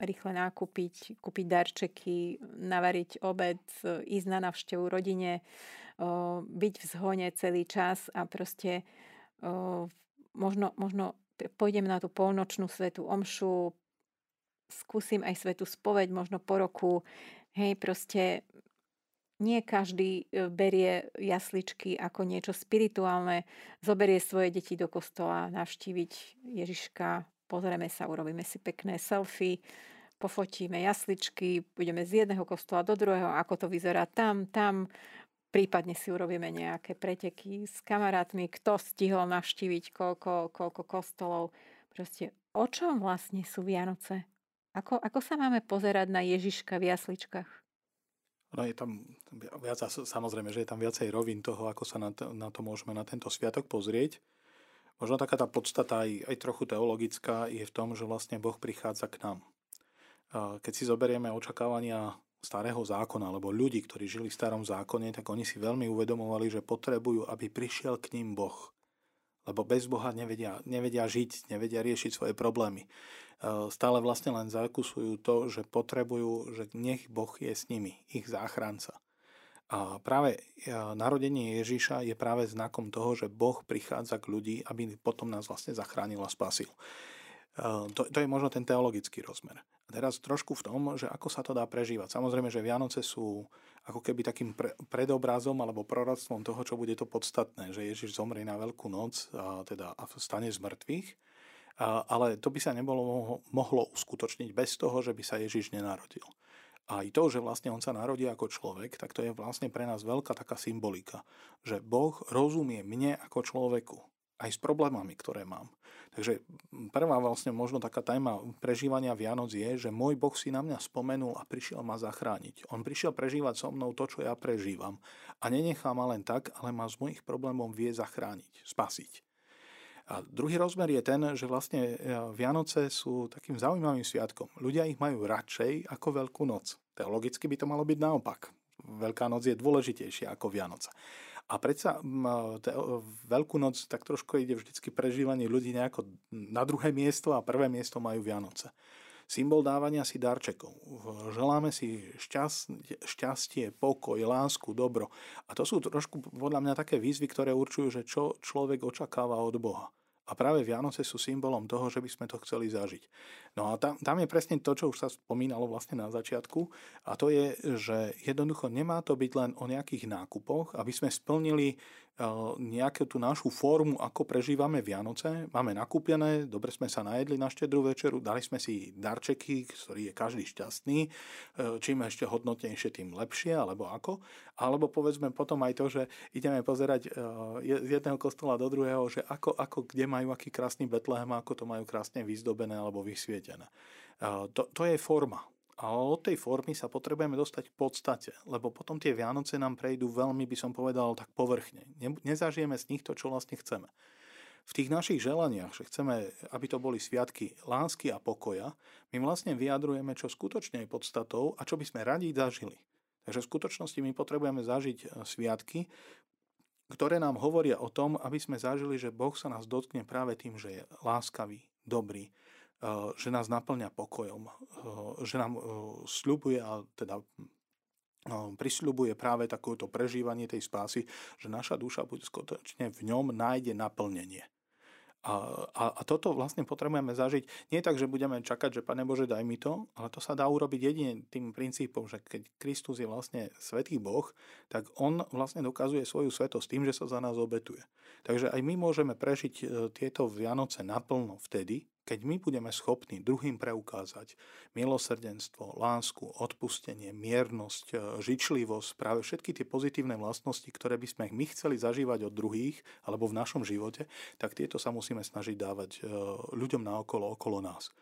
rýchle nákupiť, kúpiť darčeky, navariť obed, ísť na navštevu rodine, byť v zhone celý čas a proste možno, možno pôjdem na tú polnočnú svetú omšu, skúsim aj svetú spoveď možno po roku, hej, proste nie každý e, berie jasličky ako niečo spirituálne, zoberie svoje deti do kostola, navštíviť Ježiška, pozrieme sa, urobíme si pekné selfie, pofotíme jasličky, budeme z jedného kostola do druhého, ako to vyzerá tam, tam, prípadne si urobíme nejaké preteky s kamarátmi, kto stihol navštíviť koľko, koľko kostolov. Proste o čom vlastne sú Vianoce? Ako, ako sa máme pozerať na Ježiška v jasličkách? No je tam viac, samozrejme, že je tam viacej rovín toho, ako sa na to, na to môžeme na tento sviatok pozrieť. Možno taká tá podstata aj, aj trochu teologická je v tom, že vlastne Boh prichádza k nám. Keď si zoberieme očakávania starého zákona, alebo ľudí, ktorí žili v starom zákone, tak oni si veľmi uvedomovali, že potrebujú, aby prišiel k ním Boh. Lebo bez Boha nevedia, nevedia žiť, nevedia riešiť svoje problémy. Eh, stále vlastne len zakusujú to, že potrebujú, že nech Boh je s nimi, ich záchranca. A práve eh, narodenie Ježíša je práve znakom toho, že Boh prichádza k ľudí, aby potom nás vlastne zachránil a spasil. Eh, to, to je možno ten teologický rozmer. A teraz trošku v tom, že ako sa to dá prežívať. Samozrejme, že Vianoce sú ako keby takým pre, predobrazom alebo proroctvom toho, čo bude to podstatné, že Ježiš zomrie na Veľkú noc a teda a stane z mŕtvych ale to by sa nebolo mohlo uskutočniť bez toho, že by sa Ježiš nenarodil. A aj to, že vlastne on sa narodí ako človek, tak to je vlastne pre nás veľká taká symbolika, že Boh rozumie mne ako človeku, aj s problémami, ktoré mám. Takže prvá vlastne možno taká tajma prežívania Vianoc je, že môj Boh si na mňa spomenul a prišiel ma zachrániť. On prišiel prežívať so mnou to, čo ja prežívam. A nenechá ma len tak, ale ma z mojich problémov vie zachrániť, spasiť. A druhý rozmer je ten, že vlastne e, Vianoce sú takým zaujímavým sviatkom. Ľudia ich majú radšej ako Veľkú noc. Teologicky by to malo byť naopak. Veľká noc je dôležitejšia ako Vianoce. A predsa Veľkú noc tak trošku ide vždycky prežívanie ľudí nejako na druhé miesto a prvé miesto majú Vianoce. Symbol dávania si darčekov. Želáme si šťastie, pokoj, lásku, dobro. A to sú trošku podľa mňa také výzvy, ktoré určujú, že čo človek očakáva od Boha. A práve Vianoce sú symbolom toho, že by sme to chceli zažiť. No a tam, tam je presne to, čo už sa spomínalo vlastne na začiatku. A to je, že jednoducho nemá to byť len o nejakých nákupoch, aby sme splnili nejakú tú našu formu, ako prežívame Vianoce. Máme nakúpené, dobre sme sa najedli na štedrú večeru, dali sme si darčeky, ktorý je každý šťastný. E, čím ešte hodnotnejšie, tým lepšie, alebo ako. Alebo povedzme potom aj to, že ideme pozerať e, z jedného kostola do druhého, že ako, ako kde majú aký krásny Betlehem, ako to majú krásne vyzdobené alebo vysvietené. E, to, to je forma. A od tej formy sa potrebujeme dostať v podstate, lebo potom tie Vianoce nám prejdú veľmi, by som povedal, tak povrchne. Nezažijeme z nich to, čo vlastne chceme. V tých našich želaniach, že chceme, aby to boli sviatky lásky a pokoja, my vlastne vyjadrujeme, čo skutočne je podstatou a čo by sme radi zažili. Takže v skutočnosti my potrebujeme zažiť e, sviatky, ktoré nám hovoria o tom, aby sme zažili, že Boh sa nás dotkne práve tým, že je láskavý, dobrý, že nás naplňa pokojom, eh, že nám eh, sľubuje a teda prisľubuje práve takúto prežívanie tej spásy, že naša duša bude skutočne v ňom nájde naplnenie. A, a, a toto vlastne potrebujeme zažiť. Nie tak, že budeme čakať, že Pane Bože, daj mi to, ale to sa dá urobiť jedine tým princípom, že keď Kristus je vlastne svetý Boh, tak On vlastne dokazuje svoju svetosť tým, že sa za nás obetuje. Takže aj my môžeme prežiť tieto Vianoce naplno vtedy, keď my budeme schopní druhým preukázať milosrdenstvo, lásku, odpustenie, miernosť, e, žičlivosť, práve všetky tie pozitívne vlastnosti, ktoré by sme my chceli zažívať od druhých alebo v našom živote, tak tieto sa musíme snažiť dávať e, ľuďom naokolo, okolo nás.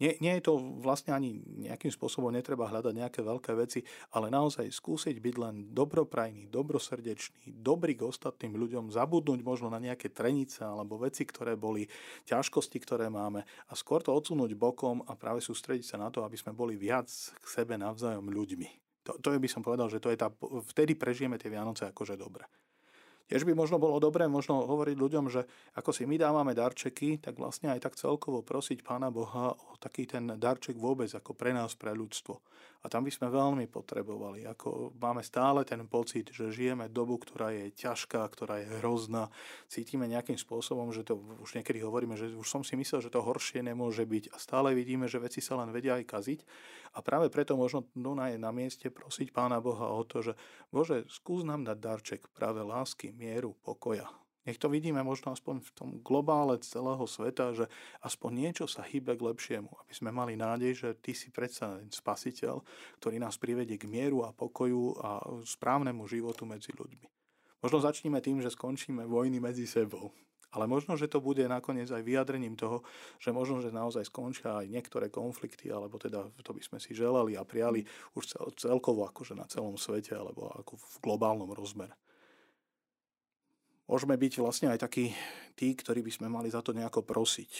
Nie, nie je to vlastne ani nejakým spôsobom, netreba hľadať nejaké veľké veci, ale naozaj skúsiť byť len dobroprajný, dobrosrdečný, dobrý k ostatným ľuďom, zabudnúť možno na nejaké trenice alebo veci, ktoré boli, ťažkosti, ktoré máme a skôr to odsunúť bokom a práve sústrediť sa na to, aby sme boli viac k sebe navzájom ľuďmi. To, to by som povedal, že to je tá, vtedy prežijeme tie Vianoce akože dobre. Tiež by možno bolo dobré možno hovoriť ľuďom, že ako si my dávame darčeky, tak vlastne aj tak celkovo prosiť Pána Boha o taký ten darček vôbec ako pre nás, pre ľudstvo. A tam by sme veľmi potrebovali. Ako máme stále ten pocit, že žijeme dobu, ktorá je ťažká, ktorá je hrozná. Cítime nejakým spôsobom, že to už niekedy hovoríme, že už som si myslel, že to horšie nemôže byť. A stále vidíme, že veci sa len vedia aj kaziť. A práve preto možno Duna je na mieste prosiť Pána Boha o to, že Bože, skús nám dať darček práve lásky, mieru, pokoja, nech to vidíme možno aspoň v tom globále celého sveta, že aspoň niečo sa hýbe k lepšiemu, aby sme mali nádej, že ty si predsa spasiteľ, ktorý nás privedie k mieru a pokoju a správnemu životu medzi ľuďmi. Možno začneme tým, že skončíme vojny medzi sebou. Ale možno, že to bude nakoniec aj vyjadrením toho, že možno, že naozaj skončia aj niektoré konflikty, alebo teda to by sme si želali a prijali už celkovo akože na celom svete, alebo ako v globálnom rozmere môžeme byť vlastne aj takí tí, ktorí by sme mali za to nejako prosiť.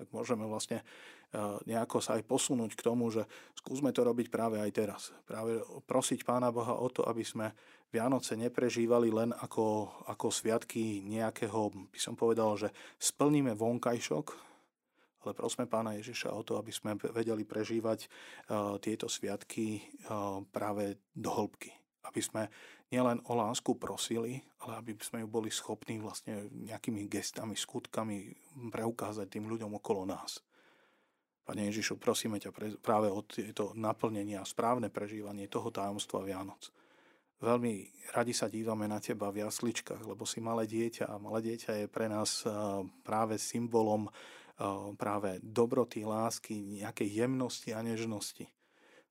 Tak môžeme vlastne eh, nejako sa aj posunúť k tomu, že skúsme to robiť práve aj teraz. Práve prosiť Pána Boha o to, aby sme Vianoce neprežívali len ako, ako sviatky nejakého, by som povedal, že splníme vonkajšok, ale prosme Pána Ježiša o to, aby sme vedeli prežívať uh, tieto sviatky uh, práve do hĺbky. Aby sme nielen o lásku prosili, ale aby sme ju boli schopní vlastne nejakými gestami, skutkami preukázať tým ľuďom okolo nás. Pane Ježišu, prosíme ťa práve o tieto naplnenie a správne prežívanie toho tajomstva Vianoc. Veľmi radi sa dívame na teba v jasličkách, lebo si malé dieťa a malé dieťa je pre nás práve symbolom práve dobroty, lásky, nejakej jemnosti a nežnosti.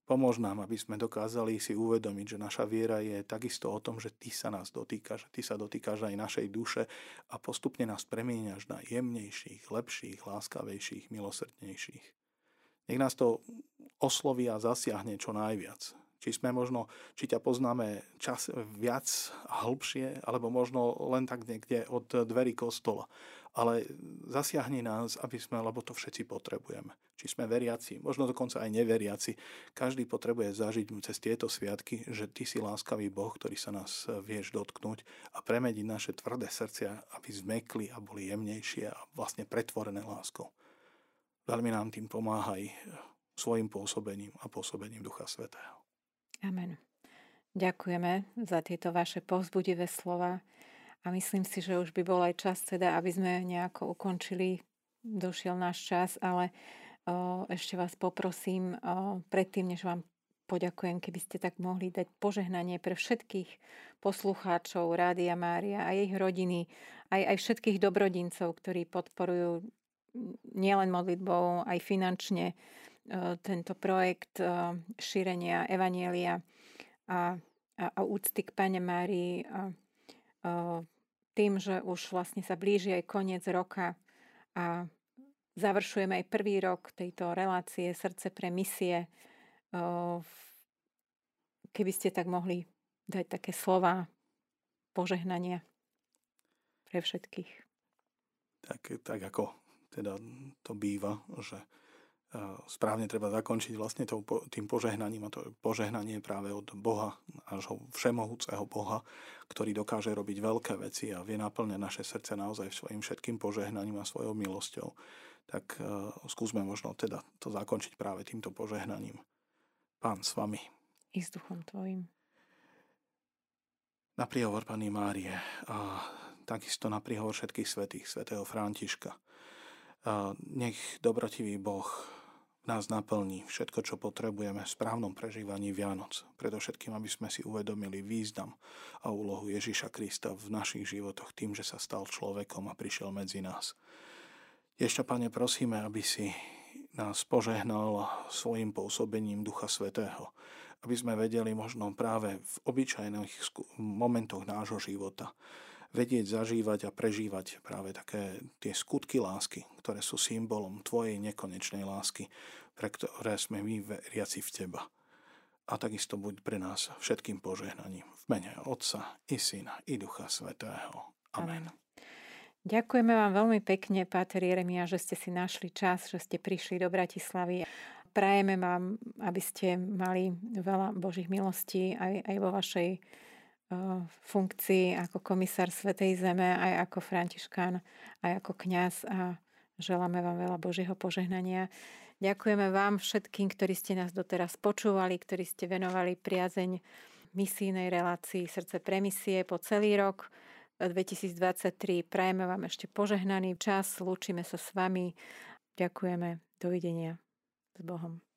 Pomôž nám, aby sme dokázali si uvedomiť, že naša viera je takisto o tom, že Ty sa nás dotýkaš, Ty sa dotýkaš aj našej duše a postupne nás premieňaš na jemnejších, lepších, láskavejších, milosrdnejších. Nech nás to osloví a zasiahne čo najviac. Či sme možno, či ťa poznáme čas viac hĺbšie, alebo možno len tak niekde od dverí kostola. ale zasiahni nás, aby sme, lebo to všetci potrebujeme. Či sme veriaci, možno dokonca aj neveriaci. Každý potrebuje zažiť cez tieto sviatky, že Ty si láskavý Boh, ktorý sa nás vieš dotknúť a premeniť naše tvrdé srdcia, aby zmekli a boli jemnejšie a vlastne pretvorené láskou. Veľmi nám tým pomáhaj svojim pôsobením a pôsobením Ducha Svetého. Amen. Ďakujeme za tieto vaše povzbudivé slova a myslím si, že už by bol aj čas teda, aby sme nejako ukončili. Došiel náš čas, ale o, ešte vás poprosím o, predtým, než vám poďakujem, keby ste tak mohli dať požehnanie pre všetkých poslucháčov Rádia Mária a ich rodiny, aj, aj všetkých dobrodincov, ktorí podporujú nielen modlitbou, aj finančne tento projekt šírenia Evanielia a, a, a úcty k Pane Márii. A, tým, že už vlastne sa blíži aj koniec roka a završujeme aj prvý rok tejto relácie Srdce pre misie. Keby ste tak mohli dať také slova požehnania pre všetkých. Tak, tak ako teda to býva, že správne treba zakončiť vlastne tým požehnaním a to požehnanie práve od Boha, nášho všemohúceho Boha, ktorý dokáže robiť veľké veci a vie naplňať naše srdce naozaj svojim všetkým požehnaním a svojou milosťou. Tak uh, skúsme možno teda to zakončiť práve týmto požehnaním. Pán s vami. I s duchom tvojim. Na príhovor Pani Márie a takisto na príhovor všetkých svetých, svätého Františka. A nech dobrotivý Boh nás naplní všetko, čo potrebujeme v správnom prežívaní Vianoc. Predovšetkým, aby sme si uvedomili význam a úlohu Ježiša Krista v našich životoch tým, že sa stal človekom a prišiel medzi nás. Ešte, Pane, prosíme, aby si nás požehnal svojim pôsobením Ducha Svetého, aby sme vedeli možno práve v obyčajných momentoch nášho života vedieť zažívať a prežívať práve také tie skutky lásky, ktoré sú symbolom Tvojej nekonečnej lásky, pre ktoré sme my veriaci v Teba. A takisto buď pre nás všetkým požehnaním. V mene Otca i Syna i Ducha Svetého. Amen. Amen. Ďakujeme vám veľmi pekne, Páter Jeremia, že ste si našli čas, že ste prišli do Bratislavy. Prajeme vám, aby ste mali veľa Božích milostí aj, aj vo vašej funkcii ako komisár Svetej Zeme, aj ako františkán, aj ako kňaz a želáme vám veľa Božieho požehnania. Ďakujeme vám všetkým, ktorí ste nás doteraz počúvali, ktorí ste venovali priazeň misijnej relácii Srdce premisie po celý rok 2023. Prajeme vám ešte požehnaný čas, lúčime sa s vami. Ďakujeme. Dovidenia s Bohom.